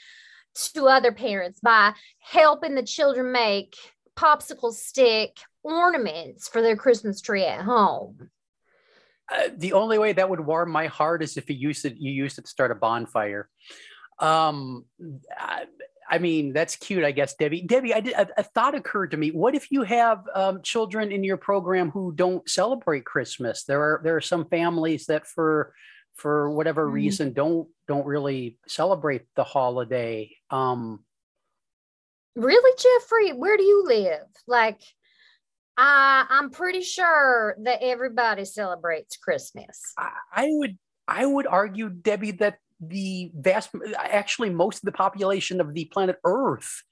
[SPEAKER 2] to other parents by helping the children make popsicle stick ornaments for their Christmas tree at home.
[SPEAKER 1] Uh, the only way that would warm my heart is if you used it you used it to start a bonfire. Um, I, I mean that's cute, I guess, Debbie. Debbie, I did a, a thought occurred to me. What if you have um, children in your program who don't celebrate Christmas? There are there are some families that for for whatever
[SPEAKER 2] Mm.
[SPEAKER 1] reason don't don't really celebrate the holiday. Um,
[SPEAKER 2] Really, Jeffrey? Where do you live? Like, I I'm pretty sure that everybody celebrates Christmas.
[SPEAKER 1] I, I would I would argue, Debbie, that the vast actually most of the population of the planet Earth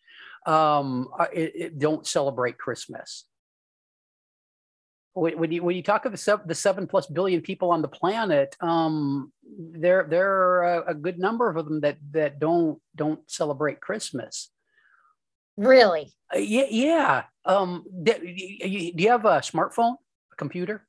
[SPEAKER 1] um, uh, it, it don't celebrate Christmas. when when you when you talk of the seven, the seven plus billion people on the planet, um, there there are a, a good number of them that that don't don't celebrate Christmas.
[SPEAKER 2] Really?
[SPEAKER 1] Uh, yeah, yeah. Um, do, you, do you have a smartphone, a computer?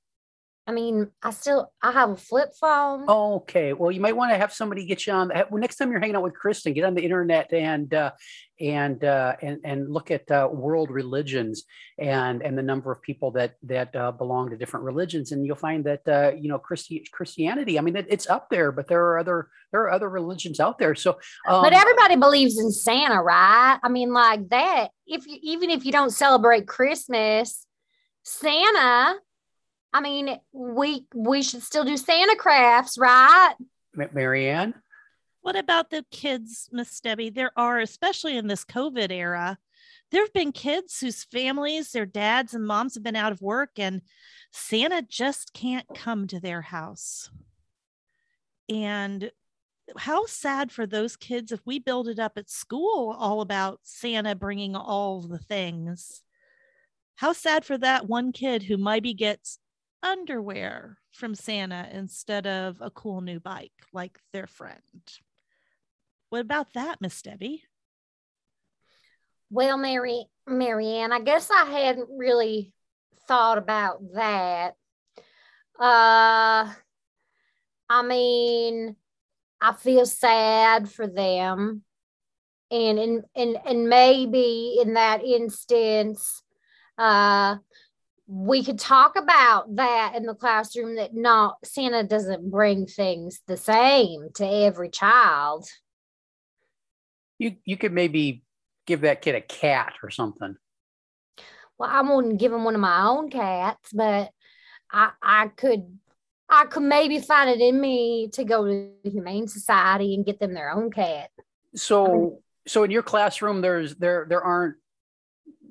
[SPEAKER 2] I mean, I still I have a flip phone.
[SPEAKER 1] Okay, well, you might want to have somebody get you on. Well, next time you're hanging out with Kristen, get on the internet and uh, and uh, and and look at uh, world religions and and the number of people that that uh, belong to different religions, and you'll find that uh, you know Christi- Christianity. I mean, it, it's up there, but there are other there are other religions out there. So, um,
[SPEAKER 2] but everybody believes in Santa, right? I mean, like that. If you even if you don't celebrate Christmas, Santa I mean, we we should still do Santa crafts, right?
[SPEAKER 1] Marianne?
[SPEAKER 3] What about the kids, Miss Debbie? There are, especially in this COVID era, there have been kids whose families, their dads and moms have been out of work, and Santa just can't come to their house. And how sad for those kids if we build it up at school all about Santa bringing all the things. How sad for that one kid who maybe gets underwear from Santa instead of a cool new bike like their friend. What about that, Miss Debbie?
[SPEAKER 2] Well, Mary, Marianne, I guess I hadn't really thought about that. Uh, I mean, I feel sad for them, and and and and maybe in that instance, uh, we could talk about that in the classroom that not Santa doesn't bring things the same to every child.
[SPEAKER 1] You you could maybe give that kid a cat or something.
[SPEAKER 2] Well, I wouldn't give him one of my own cats, but I I could I could maybe find it in me to go to the Humane Society and get them their own cat.
[SPEAKER 1] So um, so in your classroom there's there there aren't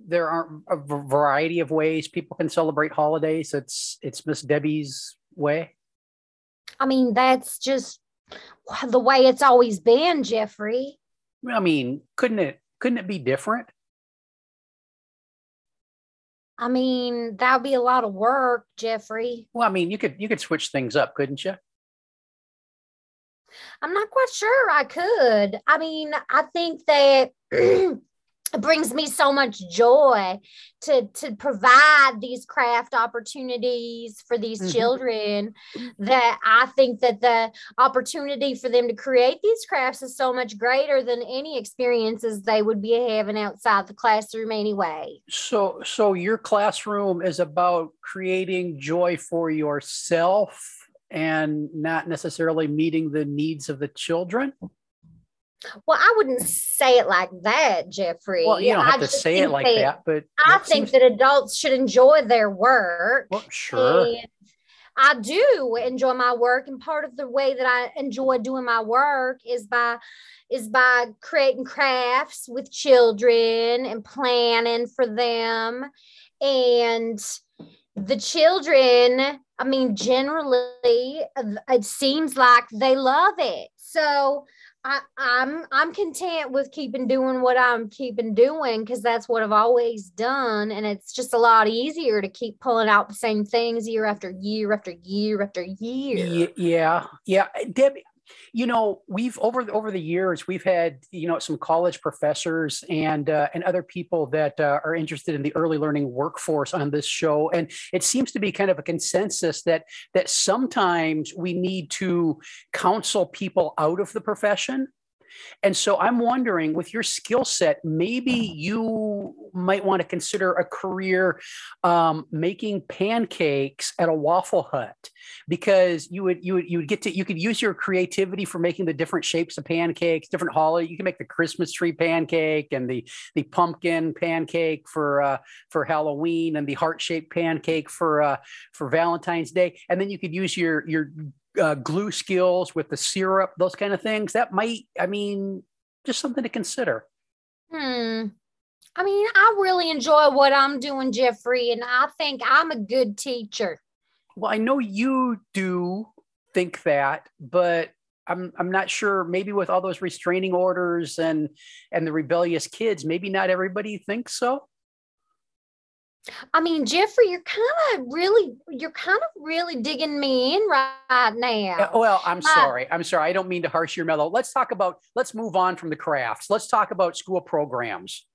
[SPEAKER 1] there are a variety of ways people can celebrate holidays. It's it's Miss Debbie's way.
[SPEAKER 2] I mean, that's just the way it's always been, Jeffrey.
[SPEAKER 1] I mean, couldn't it couldn't it be different?
[SPEAKER 2] I mean, that would be a lot of work, Jeffrey.
[SPEAKER 1] Well, I mean, you could you could switch things up, couldn't you?
[SPEAKER 2] I'm not quite sure I could. I mean, I think that it brings me so much joy to to provide these craft opportunities for these mm-hmm. children that i think that the opportunity for them to create these crafts is so much greater than any experiences they would be having outside the classroom anyway
[SPEAKER 1] so so your classroom is about creating joy for yourself and not necessarily meeting the needs of the children
[SPEAKER 2] well, I wouldn't say it like that, Jeffrey.
[SPEAKER 1] Well, you don't have I to say it like that, but
[SPEAKER 2] I think seems... that adults should enjoy their work.
[SPEAKER 1] Well, sure.
[SPEAKER 2] I do enjoy my work, and part of the way that I enjoy doing my work is by is by creating crafts with children and planning for them, and the children. I mean, generally, it seems like they love it. So I, I'm I'm content with keeping doing what I'm keeping doing because that's what I've always done, and it's just a lot easier to keep pulling out the same things year after year after year after year.
[SPEAKER 1] Yeah, yeah, Debbie you know we've over over the years we've had you know some college professors and uh, and other people that uh, are interested in the early learning workforce on this show. And it seems to be kind of a consensus that that sometimes we need to counsel people out of the profession and so I'm wondering, with your skill set, maybe you might want to consider a career um, making pancakes at a Waffle Hut, because you would you would you would get to you could use your creativity for making the different shapes of pancakes, different holiday. You can make the Christmas tree pancake and the the pumpkin pancake for uh, for Halloween, and the heart shaped pancake for uh, for Valentine's Day, and then you could use your your uh, glue skills with the syrup, those kind of things. That might, I mean, just something to consider.
[SPEAKER 2] Hmm. I mean, I really enjoy what I'm doing, Jeffrey, and I think I'm a good teacher.
[SPEAKER 1] Well, I know you do think that, but I'm I'm not sure. Maybe with all those restraining orders and and the rebellious kids, maybe not everybody thinks so.
[SPEAKER 2] I mean, Jeffrey, you're kind of really, you're kind of really digging me in right now.
[SPEAKER 1] Uh, Well, I'm
[SPEAKER 2] Uh,
[SPEAKER 1] sorry. I'm sorry. I don't mean to harsh your mellow. Let's talk about, let's move on from the crafts. Let's talk about school programs.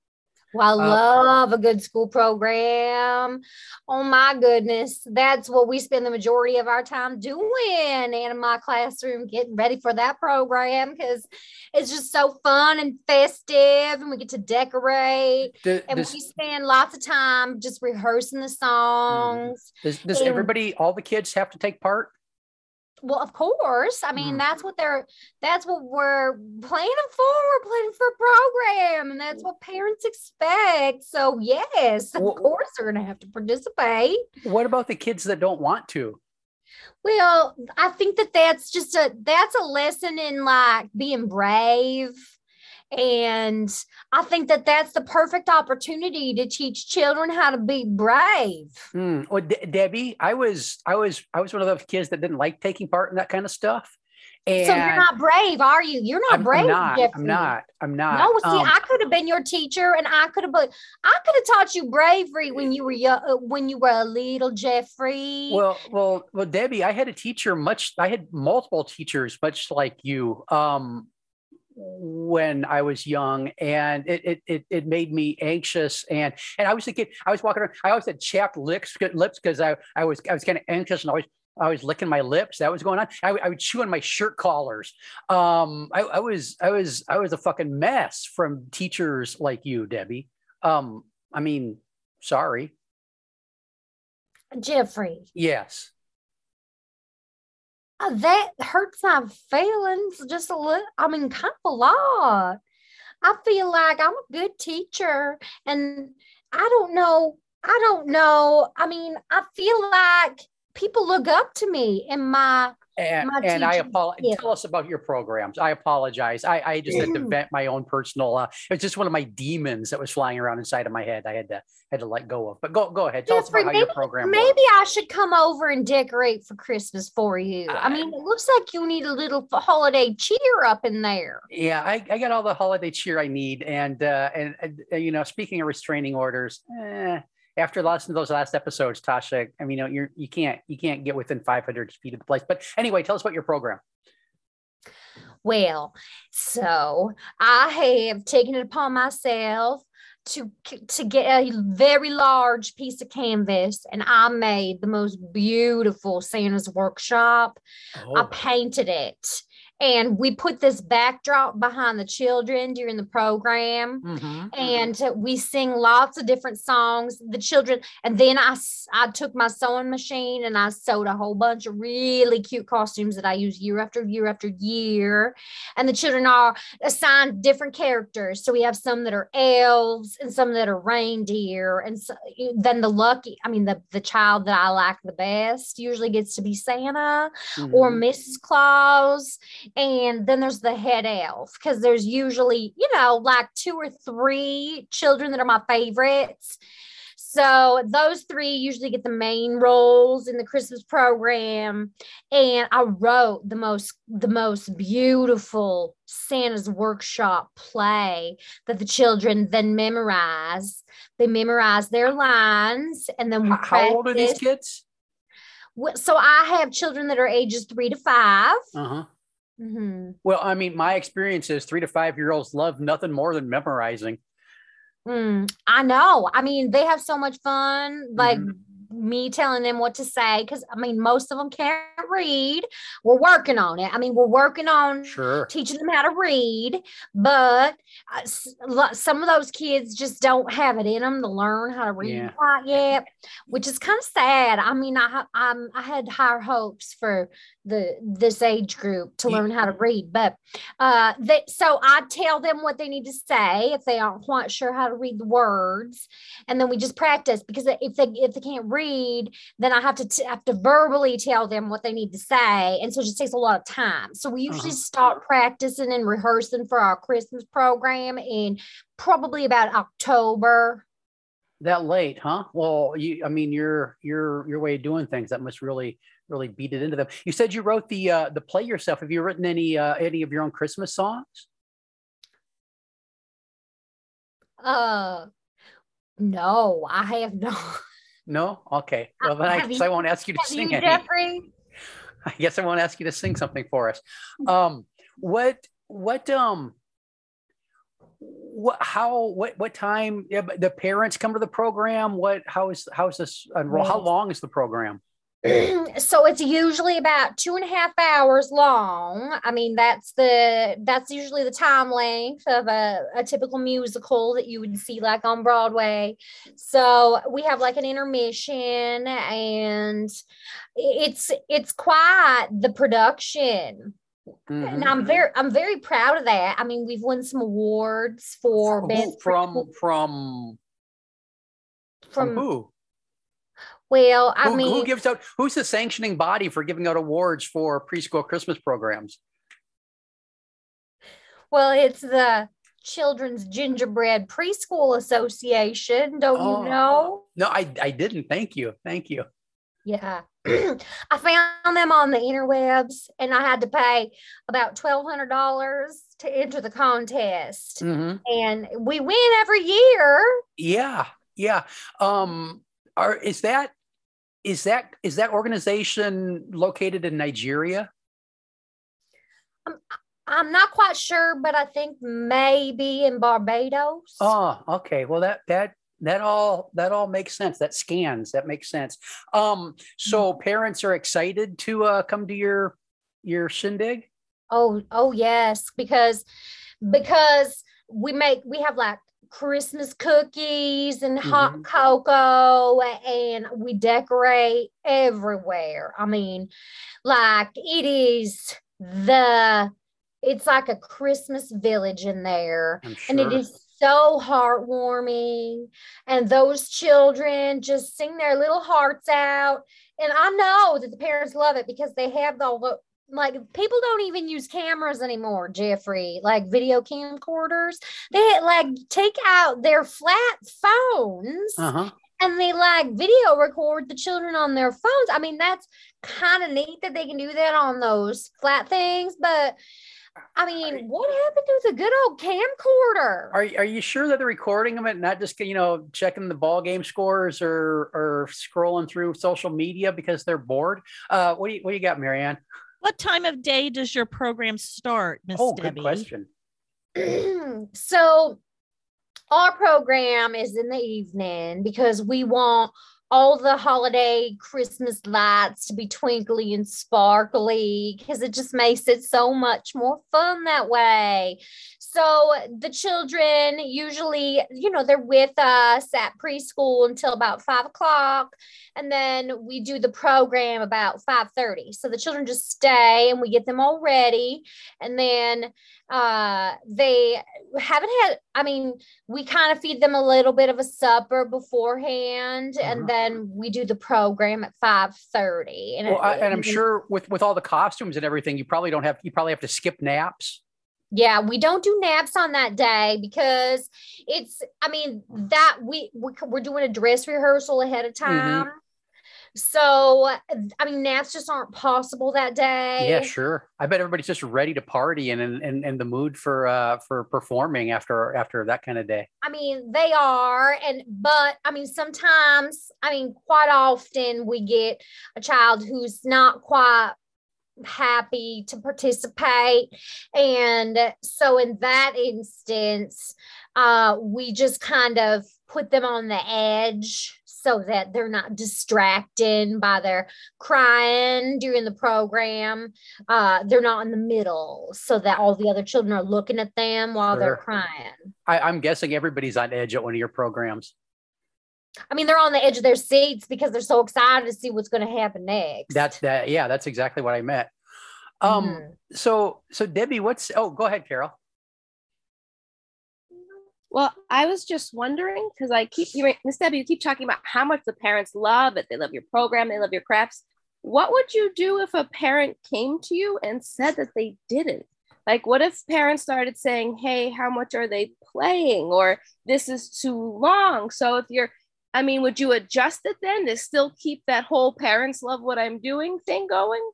[SPEAKER 2] Well, I
[SPEAKER 1] Uh,
[SPEAKER 2] love a good school program. Oh my goodness. That's what we spend the majority of our time doing in my classroom, getting ready for that program because it's just so fun and festive and we get to decorate.
[SPEAKER 1] Do-
[SPEAKER 2] And
[SPEAKER 1] Does,
[SPEAKER 2] we spend lots of time just rehearsing the songs.
[SPEAKER 1] does, does
[SPEAKER 2] and-
[SPEAKER 1] everybody, all the kids have to take part?
[SPEAKER 2] Well, of course. I mean,
[SPEAKER 1] Mm.
[SPEAKER 2] that's what they're that's what we're planning for. We're planning for a program, and that's what parents expect. So yes, of
[SPEAKER 1] Well-
[SPEAKER 2] course they're gonna have to participate.
[SPEAKER 1] What about the kids that don't want to?
[SPEAKER 2] Well, I think that that's just a that's a lesson in like being brave. And I think that that's the perfect opportunity to teach children how to be brave.
[SPEAKER 1] Hmm. Well, De- Debbie, I was, I was, I was one of those kids that didn't like taking part in that kind of stuff. And
[SPEAKER 2] so you're not brave, are you? You're not
[SPEAKER 1] I'm,
[SPEAKER 2] brave.
[SPEAKER 1] I'm not. I'm not. I'm not.
[SPEAKER 2] No, see,
[SPEAKER 1] Um,
[SPEAKER 2] I could have been your teacher, and I could have been. I could have taught you bravery when you were young, uh, when you were a little Jeffrey.
[SPEAKER 1] Well, well, well, Debbie, I had a teacher much. I had multiple teachers, much like you, um, when I was young, and it it it, it made me anxious. And and I was a kid. I was walking around. I always had chapped lips lips because I I was I was kind of anxious and always. I was licking my lips. That was going on. I, I would chew on my shirt collars. Um, I, I was, I was, I was a fucking mess from teachers like you, Debbie. Um, I mean, sorry.
[SPEAKER 2] Jeffrey,
[SPEAKER 1] Yes.
[SPEAKER 2] Uh, that hurts my feelings just a little. I mean, kind of a lot. I feel like I'm a good teacher, and I don't know. I don't know. I mean, I feel like people look up to me in my
[SPEAKER 1] And, and I apologize. Tell us about your programs. I apologize. I, I just had to vent my own personal. Uh, it was just one of my demons that was flying around inside of my head. I had to had to let go of. But go go ahead. Tell us about how your program.
[SPEAKER 2] Maybe
[SPEAKER 1] works.
[SPEAKER 2] I should come over and decorate for Christmas for you. I
[SPEAKER 1] Uh,
[SPEAKER 2] mean, it looks like you need a little holiday cheer up in there.
[SPEAKER 1] Yeah, I, I got all the holiday cheer I need, and uh, and you know, speaking of restraining orders, eh, after listening to those last episodes, Tasha, I mean, you're you can't you can't get within 500 feet of the place. But anyway, tell us about your program.
[SPEAKER 2] Well, so I have taken it upon myself to to get a very large piece of canvas, and I made the most beautiful Santa's workshop. I
[SPEAKER 1] Oh,
[SPEAKER 2] painted it. And we put this backdrop behind the children during the program.
[SPEAKER 1] mhm.
[SPEAKER 2] and uh, we sing lots of different songs the children and then I, I took my sewing machine and i sewed a whole bunch of really cute costumes that i use year after year after year and the children are assigned different characters so we have some that are elves and some that are reindeer and so, then the lucky i mean the, the child that i like the best usually gets to be santa or
[SPEAKER 1] Mhm.
[SPEAKER 2] Mrs. Claus. And then there's the head elf because there's usually, you know, like two or three children that are my favorites. So those three usually get the main roles in the Christmas program. And I wrote the most the most beautiful Santa's workshop play that the children then memorize. They memorize their lines and then we
[SPEAKER 1] How, how old are these kids?
[SPEAKER 2] So I have children that are ages three to 5
[SPEAKER 1] Uh huh.
[SPEAKER 2] Mhm.
[SPEAKER 1] Well, I mean, my experience is three to five year olds love nothing more than memorizing.
[SPEAKER 2] Mm, I know. I mean, they have so much fun. Like
[SPEAKER 1] Mhm.
[SPEAKER 2] Me telling them what to say, because I mean, most of them can't read. We're working on it. I mean, we're working on
[SPEAKER 1] Sure.
[SPEAKER 2] teaching them how to read, but uh, some of those kids just don't have it in them to learn how to read
[SPEAKER 1] Yeah.
[SPEAKER 2] quite yet, which is kind of sad. I mean, I I'm, I had higher hopes for the this age group to
[SPEAKER 1] Ye-
[SPEAKER 2] learn how to read, but uh, they, so I tell them what they need to say if they aren't quite sure how to read the words, and then we just practice because if they if they can't read, then I have to t- have to verbally tell them what they need to say, and so it just takes a lot of time. So we usually
[SPEAKER 1] Uh-huh.
[SPEAKER 2] start practicing and rehearsing for our Christmas program in probably about October.
[SPEAKER 1] That late, huh? Well, you, I mean, your your your way of doing things that must really really beat it into them. You said you wrote the uh, the play yourself. Have you written any uh, any of your own Christmas songs?
[SPEAKER 2] Uh, No, I have no.
[SPEAKER 1] No? Okay. Well, then I guess I won't ask you to sing
[SPEAKER 2] you. Jeffrey?
[SPEAKER 1] I guess I won't ask you to sing something for us. Um, what, what, um, what, how, what, what time? Yeah, but the parents come to the program. What, how is, how is this enroll? How long is the program?
[SPEAKER 2] so it's usually about two and a half hours long. I mean, that's the that's usually the time length of a, a typical musical that you would see like on Broadway. So we have like an intermission and it's it's quite the production. And
[SPEAKER 1] Mhm.
[SPEAKER 2] I'm very I'm very proud of that. I mean, we've won some awards for
[SPEAKER 1] Who-
[SPEAKER 2] best
[SPEAKER 1] from, from, from
[SPEAKER 2] from
[SPEAKER 1] who?
[SPEAKER 2] Well, I
[SPEAKER 1] who,
[SPEAKER 2] mean
[SPEAKER 1] who gives out, who's the sanctioning body for giving out awards for preschool Christmas programs?
[SPEAKER 2] Well, it's the Children's Gingerbread Preschool Association. Don't
[SPEAKER 1] Oh.
[SPEAKER 2] you know?
[SPEAKER 1] No, I, I didn't. Thank you. Thank you.
[SPEAKER 2] Yeah. I found them on the interwebs and I had to pay about $1,200 to enter the contest.
[SPEAKER 1] Mhm.
[SPEAKER 2] And we win every year.
[SPEAKER 1] Yeah, yeah. Um, are is that is that is that organization located in Nigeria?
[SPEAKER 2] I'm not quite sure, but I think maybe in Barbados.
[SPEAKER 1] Oh, okay. Well, that that that all that all makes sense. That scans. That makes sense. Um, so parents are excited to uh, come to your your shindig.
[SPEAKER 2] Oh, oh yes, because because we make we have like Christmas cookies and hot
[SPEAKER 1] Mhm.
[SPEAKER 2] cocoa and we decorate everywhere. I mean, like it is the it's like a Christmas village in there
[SPEAKER 1] sure.
[SPEAKER 2] and it is so heartwarming and those children just sing their little hearts out and i know that the parents love it because they have all the like people don't even use cameras anymore jeffrey like video camcorders they like take out their flat phones
[SPEAKER 1] Uh-huh.
[SPEAKER 2] and they like video record the children on their phones i mean that's kind of neat that they can do that on those flat things but i mean what happened to the good old camcorder
[SPEAKER 1] Are are you sure that they're recording them and not just you know checking the ball game scores or or scrolling through social media because they're bored? Uh, what do you what do you got, Marianne?
[SPEAKER 3] What time of day does your program start, Miss
[SPEAKER 1] Oh,
[SPEAKER 3] Debbie?
[SPEAKER 1] good question.
[SPEAKER 2] so our program is in the evening because we want all the holiday Christmas lights to be twinkly and sparkly because it just makes it so much more fun that way. So the children usually, you know, they're with us at preschool until about five o'clock, and then we do the program about five thirty. So the children just stay, and we get them all ready, and then uh, they haven't had. I mean, we kind of feed them a little bit of a supper beforehand, and then we do the program at five thirty. And
[SPEAKER 1] Well,
[SPEAKER 2] it-
[SPEAKER 1] I, and I'm sure with with all the costumes and everything, you probably don't have you probably have to skip naps.
[SPEAKER 2] Yeah, we don't do naps on that day because it's, I mean, that we, we we're doing a dress rehearsal ahead of time. So, I mean, naps just aren't possible that day.
[SPEAKER 1] Yeah, sure. I bet everybody's just ready to party and and and, and the mood for uh for performing after after that kind of day.
[SPEAKER 2] I mean, they are. And, but I mean, sometimes, I mean, quite often we get a child who's not quite happy to participate. And so, in that instance, uh, we just kind of put them on the edge so that they're not distracted by their crying during the program. Uh, they're not in the middle so that all the other children are looking at them while they're crying.
[SPEAKER 1] I, I'm guessing everybody's on edge at one of your programs.
[SPEAKER 2] I mean, they're on the edge of their seats because they're so excited to see what's going to happen next.
[SPEAKER 1] That's that. Yeah, that's exactly what I meant. Um.
[SPEAKER 2] Mhm.
[SPEAKER 1] So so Debbie, what's oh go ahead, Carol.
[SPEAKER 5] Well, I was just wondering because I keep you, Miss Debbie, you keep talking about how much the parents love it. They love your program, they love your crafts. What would you do if a parent came to you and said that they didn't? Like, what if parents started saying, "Hey, how much are they playing?" or "This is too long." So if you're, I mean, would you adjust it then to still keep that whole parents love what I'm doing thing going?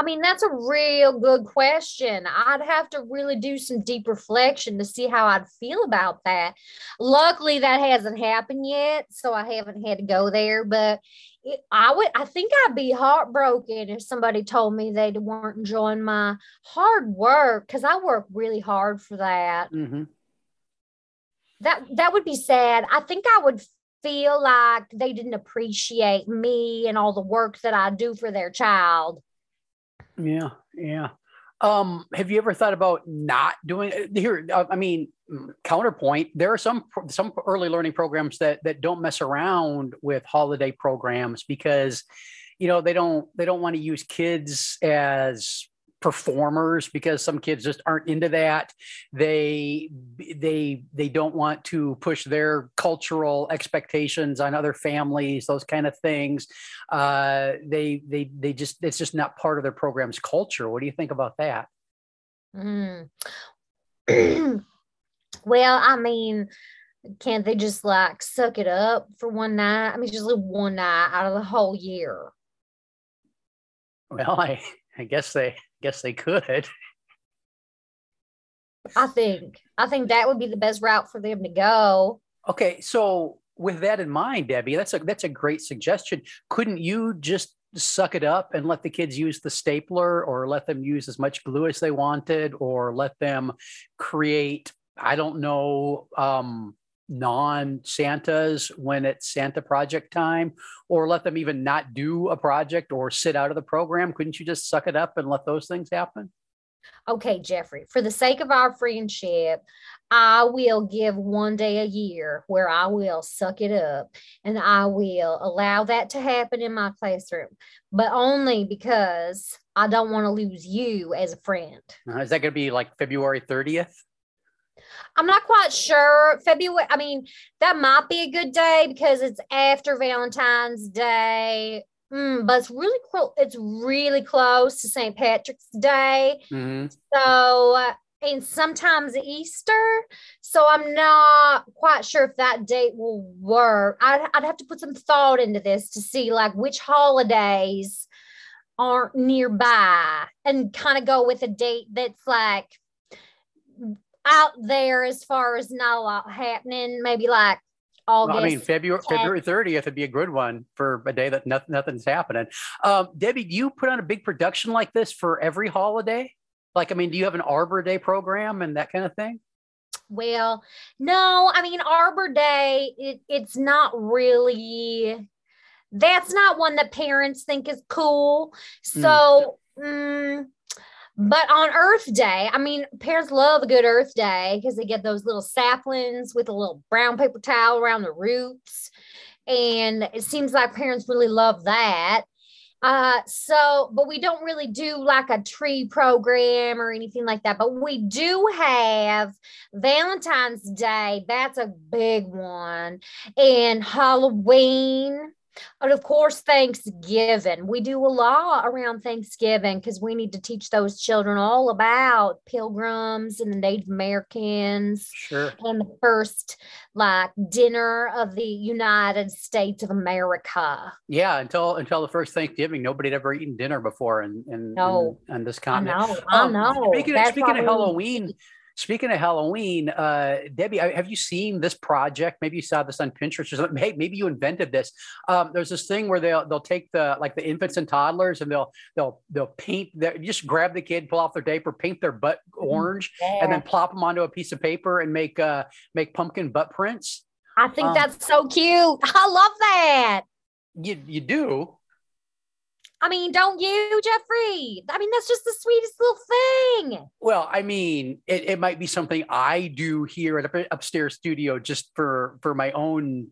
[SPEAKER 2] I mean, that's a real good question. I'd have to really do some deep reflection to see how I'd feel about that. Luckily, that hasn't happened yet, so I haven't had to go there. But it, I would, I think I'd be heartbroken if somebody told me they weren't enjoying my hard work because I work really hard for that.
[SPEAKER 1] hmm
[SPEAKER 2] That that would be sad. I think I would feel like they didn't appreciate me and all the work that I do for their child.
[SPEAKER 1] Yeah, yeah. Um, have you ever thought about not doing here? uh, I mean, mm, counterpoint. There are some some early learning programs that that don't mess around with holiday programs because, you know, they don't they don't want to use kids as performers because some kids just aren't into that they they they don't want to push their cultural expectations on other families those kind of things uh they they they just it's just not part of their program's culture what do you think about that
[SPEAKER 2] Mm. well, I mean, can't they just like suck it up for one night? I mean, just live one night out of the whole year.
[SPEAKER 1] well i i guess they guess they could
[SPEAKER 2] I think. I think that would be the best route for them to go.
[SPEAKER 1] Okay, so with that in mind, Debbie, that's a that's a great suggestion. Couldn't you just suck it up and let the kids use the stapler or let them use as much glue as they wanted or let them create, I don't know, um, non Santas when it's Santa project time, or let them even not do a project or sit out of the program? Couldn't you just suck it up and let those things happen?
[SPEAKER 2] Okay, Jeffrey, for the sake of our friendship, I will give one day a year where I will suck it up and I will allow that to happen in my classroom, but only because I don't want to lose you as a friend.
[SPEAKER 1] Uh, is that going to be like February 30th?
[SPEAKER 2] I'm not quite sure. February, I mean, that might be a good day because it's after Valentine's Day. Mm, but it's really cool. It's really close to St. Patrick's Day.
[SPEAKER 1] Mhm.
[SPEAKER 2] So, and sometimes Easter. So I'm not quite sure if that date will work. I'd, I'd have to put some thought into this to see like which holidays aren't nearby and kind of go with a date that's like out there as far as not a lot happening. Maybe like August.
[SPEAKER 1] Well, I mean, February
[SPEAKER 2] tenth.
[SPEAKER 1] February 30th would be a good one for a day that nothing, nothing's happening. Um, Debbie, do you put on a big production like this for every holiday? Like, I mean, do you have an Arbor Day program and that kind of thing?
[SPEAKER 2] Well, no, I mean Arbor Day, it, it's not really that's not one that parents think is cool. So mm, but on Earth Day, I mean, parents love a good Earth Day because they get those little saplings with a little brown paper towel around the roots. And it seems like parents really love that. Uh, so, but we don't really do like a tree program or anything like that. But we do have Valentine's Day. That's a big one. And Halloween. And of course, Thanksgiving. We do a lot around Thanksgiving because we need to teach those children all about pilgrims and the Native Americans
[SPEAKER 1] Sure.
[SPEAKER 2] and the first like dinner of the United States of America.
[SPEAKER 1] Yeah, until until the first Thanksgiving, nobody had ever eaten dinner before in in,
[SPEAKER 2] No.
[SPEAKER 1] in, on this
[SPEAKER 2] I
[SPEAKER 1] continent.
[SPEAKER 2] know, I
[SPEAKER 1] Um,
[SPEAKER 2] know.
[SPEAKER 1] Speaking of, speaking of Halloween, speaking of Halloween, uh, Debbie, have you seen this project? Maybe you saw this on Pinterest or something. Hey, maybe you invented this. Um, there's this thing where they'll they'll take the like the infants and toddlers and they'll they'll they'll paint their just grab the kid, pull off their diaper, paint their butt orange, and then plop them onto a piece of paper and make uh make pumpkin butt prints.
[SPEAKER 2] I think
[SPEAKER 1] um,
[SPEAKER 2] that's so cute. I love that.
[SPEAKER 1] You you do.
[SPEAKER 2] I mean, don't you, Jeffrey? I mean, that's just the sweetest little thing.
[SPEAKER 1] Well, I mean, it, it might be something I do here at upstairs studio just for for my own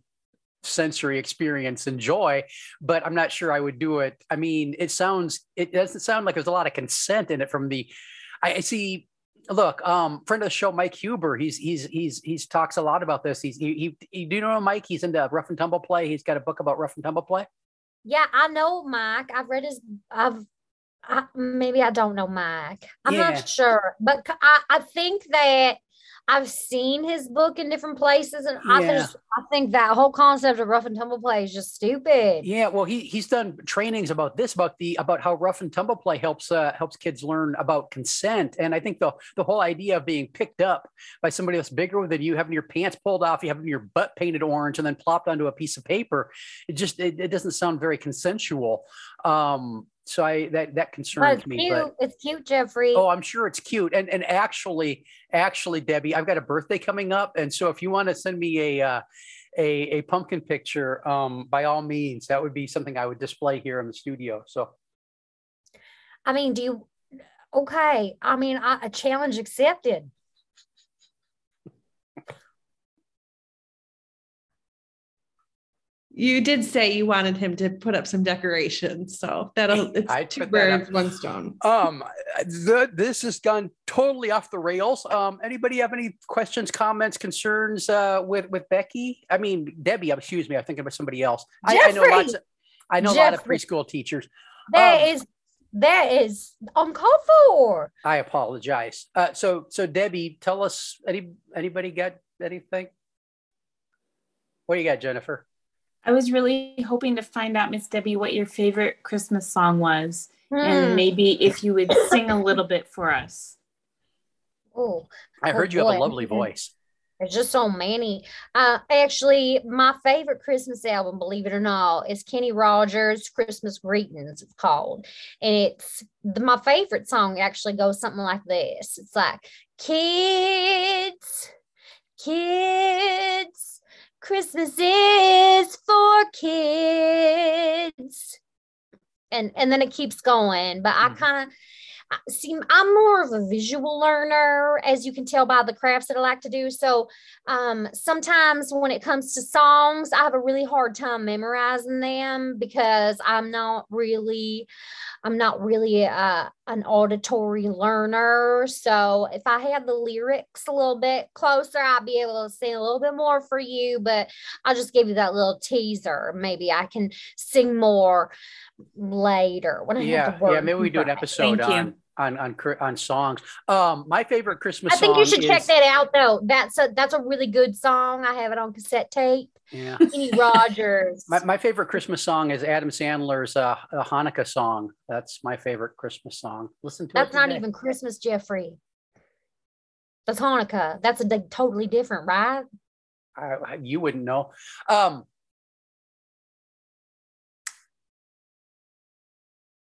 [SPEAKER 1] sensory experience and joy, but I'm not sure I would do it. I mean, it sounds it doesn't sound like there's a lot of consent in it from the I I see look, um, friend of the show, Mike Huber, he's he's he's he's talks a lot about this. He's he, he, he do you know Mike? He's into rough and tumble play. He's got a book about rough and tumble play.
[SPEAKER 2] Yeah, I know Mike. I've read his. I've. I, maybe I don't know Mike. I'm
[SPEAKER 1] Yeah.
[SPEAKER 2] not sure, but I, I think that I've seen his book in different places, and I just I think that whole concept of rough and tumble play is just stupid.
[SPEAKER 1] Yeah, well, he he's done trainings about this, about the about how rough and tumble play helps uh, helps kids learn about consent, and I think the the whole idea of being picked up by somebody that's bigger than you, having your pants pulled off, you having your butt painted orange, and then plopped onto a piece of paper, it just it, it doesn't sound very consensual. Um, so I that that concerns
[SPEAKER 2] it's
[SPEAKER 1] me.
[SPEAKER 2] cute.
[SPEAKER 1] But
[SPEAKER 2] It's cute, Jeffrey.
[SPEAKER 1] Oh, I'm sure it's cute. And and actually, actually, Debbie, I've got a birthday coming up, and so if you want to send me a uh, a a pumpkin picture, um, by all means, that would be something I would display here in the studio. So
[SPEAKER 2] I mean, do you? Okay. I mean, I, a challenge accepted.
[SPEAKER 4] You did say you wanted him to put up some decorations, so that'll it's
[SPEAKER 1] I'd
[SPEAKER 4] two
[SPEAKER 1] put that
[SPEAKER 4] birds, one stone.
[SPEAKER 1] um, the, this has gone totally off the rails. Um, anybody have any questions, comments, concerns uh, with with Becky? I mean, Debbie. Excuse me, I'm thinking about somebody else. I, I know lots. Of, I know a lot of preschool teachers.
[SPEAKER 2] That
[SPEAKER 1] Um,
[SPEAKER 2] is that is uncalled for.
[SPEAKER 1] I apologize. Uh, so, so Debbie, tell us. Any anybody got anything? What do you got, Jennifer?
[SPEAKER 6] I was really hoping to find out, Miss Debbie, what your favorite Christmas song was,
[SPEAKER 2] Hmm.
[SPEAKER 6] and maybe if you would sing a little bit for us.
[SPEAKER 2] Oh,
[SPEAKER 1] I
[SPEAKER 2] Oh,
[SPEAKER 1] heard you have a lovely voice.
[SPEAKER 2] there's just so many. Uh, actually, my favorite Christmas album, believe it or not, is Kenny Rogers' "Christmas Greetings." It's called, and it's the, my favorite song. Actually, goes something like this. It's like, "Kids, kids, Christmas is for kids," and and then it keeps going. But I
[SPEAKER 1] Mhm.
[SPEAKER 2] kind of see i'm more of a visual learner as you can tell by the crafts that i like to do so um, sometimes when it comes to songs i have a really hard time memorizing them because i'm not really i'm not really a, an auditory learner so if i had the lyrics a little bit closer i'd be able to sing a little bit more for you but i'll just give you that little teaser maybe i can sing more later when i have
[SPEAKER 1] Yeah,
[SPEAKER 2] the word
[SPEAKER 1] yeah. Maybe we do an episode
[SPEAKER 6] Thank you.
[SPEAKER 1] On on on songs. Um, my favorite Christmas.
[SPEAKER 2] I think you should check that out though. That's a that's a really good song. I have it on cassette tape.
[SPEAKER 1] Yeah.
[SPEAKER 2] Kenny Rogers.
[SPEAKER 1] My, my favorite Christmas song is Adam Sandler's uh, Hanukkah song. That's my favorite Christmas song. Listen to
[SPEAKER 2] that.
[SPEAKER 1] that's
[SPEAKER 2] not even Christmas, Jeffrey. That's Hanukkah. That's a totally different, right?
[SPEAKER 1] I, I- you wouldn't know. Um,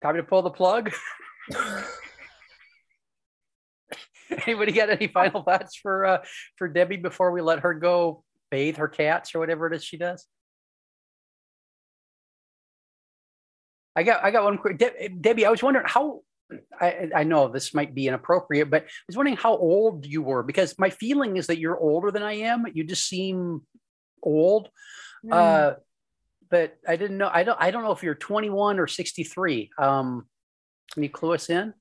[SPEAKER 1] time to pull the plug. Anybody got any final thoughts for uh, for Debbie before we let her go bathe her cats or whatever it is she does? I got I got one quick De- Debbie. I was wondering how I, I know this might be inappropriate, but I was wondering how old you were because my feeling is that you're older than I am. You just seem old.
[SPEAKER 2] Mm.
[SPEAKER 1] Uh, but I didn't know. I don't. I don't know if you're 21 or 63. Um, can you clue us in?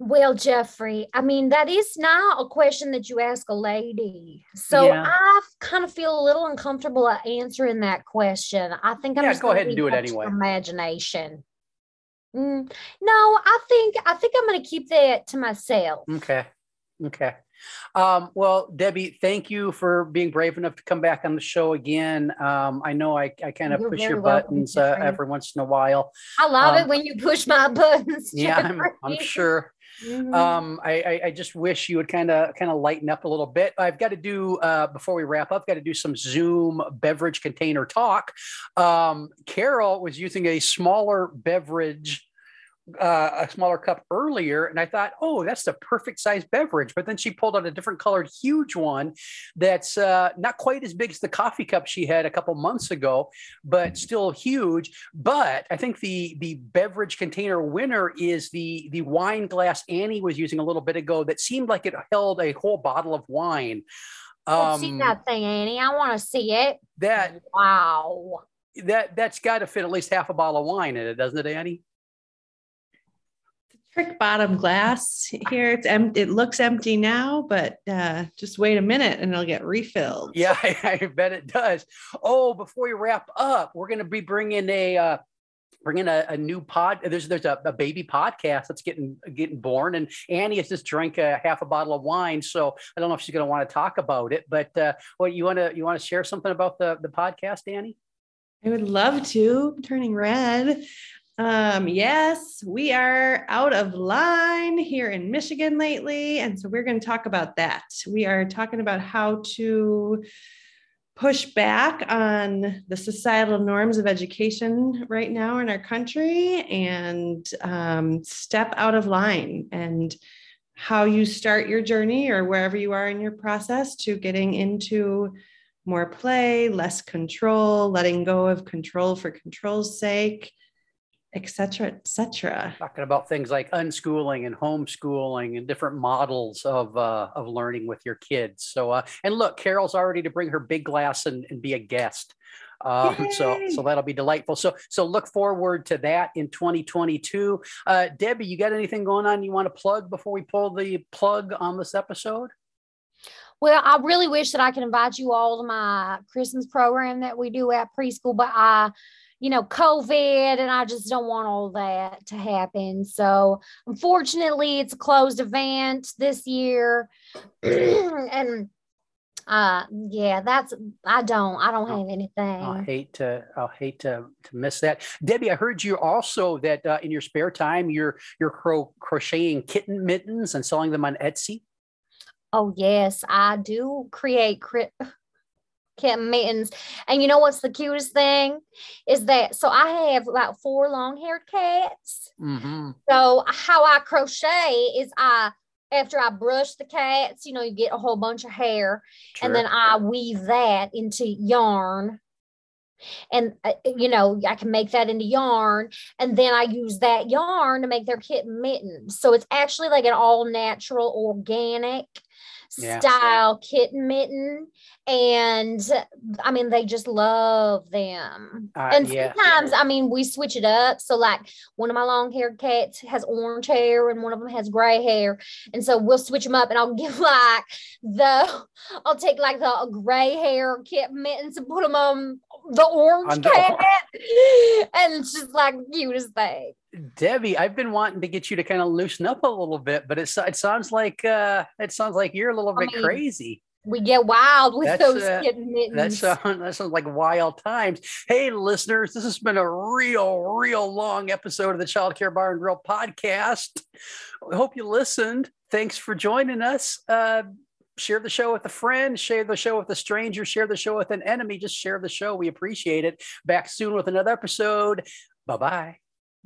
[SPEAKER 2] Well, Jeffrey, I mean, that is not a question that you ask a lady. So
[SPEAKER 1] Yeah.
[SPEAKER 2] I kind of feel a little uncomfortable at answering that question. I think I'm
[SPEAKER 1] Yeah,
[SPEAKER 2] just
[SPEAKER 1] go ahead and do it anyway.
[SPEAKER 2] Imagination. Mm, no, I think I think I'm going to keep that to myself.
[SPEAKER 1] Okay. Okay. Um, well, Debbie, thank you for being brave enough to come back on the show again. Um, I know I, I kind of
[SPEAKER 2] You're
[SPEAKER 1] push your buttons uh, every once in a while.
[SPEAKER 2] I love
[SPEAKER 1] Um,
[SPEAKER 2] it when you push my buttons.
[SPEAKER 1] Yeah, I'm, I'm sure.
[SPEAKER 2] Mhm.
[SPEAKER 1] Um, I, I, I just wish you would kind of kind of lighten up a little bit. I've got to do uh, before we wrap up. Got to do some Zoom beverage container talk. Um, Carol was using a smaller beverage, uh, a smaller cup earlier, and I thought, oh, that's the perfect size beverage. But then she pulled out a different colored, huge one that's uh, not quite as big as the coffee cup she had a couple months ago, but still huge. But I think the the beverage container winner is the the wine glass Annie was using a little bit ago that seemed like it held a whole bottle of wine.
[SPEAKER 2] See
[SPEAKER 1] Um,
[SPEAKER 2] that thing, Annie. I want to see it.
[SPEAKER 1] that
[SPEAKER 2] Wow.
[SPEAKER 1] that that's got to fit at least half a bottle of wine in it, doesn't it, Annie?
[SPEAKER 4] Trick bottom glass here. It's empty. It looks empty now, but uh, just wait a minute and it'll get refilled.
[SPEAKER 1] Yeah, I, I bet it does. Oh, before we wrap up, we're going to be bringing a uh, bringing a, a new pod. There's there's a, a, baby podcast that's getting getting born, and Annie has just drank a half a bottle of wine. So I don't know if she's going to want to talk about it. But uh, what you want to you want to share something about the the podcast, Annie?
[SPEAKER 4] I would love to. I'm turning red. Um, yes, we are out of line here in Michigan lately. And so we're going to talk about that. We are talking about how to push back on the societal norms of education right now in our country and um, step out of line and how you start your journey or wherever you are in your process to getting into more play, less control, letting go of control for control's sake, etc., etc.
[SPEAKER 1] Talking about things like unschooling and homeschooling and different models of uh, of learning with your kids. So, uh, and look, Carol's already to bring her big glass and, and be a guest. Um, so, so that'll be delightful. So, so look forward to that in 2022. Uh, Debbie, you got anything going on you want to plug before we pull the plug on this episode?
[SPEAKER 2] Well, I really wish that I could invite you all to my Christmas program that we do at preschool, but I you know, COVID, and I just don't want all that to happen. So, unfortunately, it's a closed event this year. and uh yeah that's i don't i don't have anything
[SPEAKER 1] i hate to i hate to to miss that debbie i heard you also that uh, in your spare time you're you're cro- crocheting kitten mittens and selling them on etsy
[SPEAKER 2] oh yes i do create cri- kitten mittens. And you know what's the cutest thing is that so I have about four long haired cats. Mm-hmm. So how I crochet is I after I brush the cats, you know, you get a whole bunch of hair, sure. and then I weave that into yarn. And uh, you know, I can make that into yarn, and then I use that yarn to make their kitten mittens. So it's actually like an all natural, organic yeah. style kitten mitten and I mean they just love them. Uh, and yeah. sometimes I mean we switch it up. So like one of my long haired cats has orange hair and one of them has gray hair, and so we'll switch them up and I'll give like the I'll take like the gray hair kitten mittens and put them on the orange cat, and it's just like cutest thing.
[SPEAKER 1] Debbie, I've been wanting to get you to kind of loosen up a little bit, but it, it sounds like uh, it sounds like you're a little I bit mean, crazy
[SPEAKER 2] we get wild with that's, those uh,
[SPEAKER 1] mittens. That sounds, that sounds like wild times. Hey, listeners, this has been a real, real long episode of the Child Care Bar and Grill podcast. We hope you listened. Thanks for joining us. Uh, share the show with a friend, share the show with a stranger, share the show with an enemy. Just share the show. We appreciate it. Back soon with another episode. Bye-bye.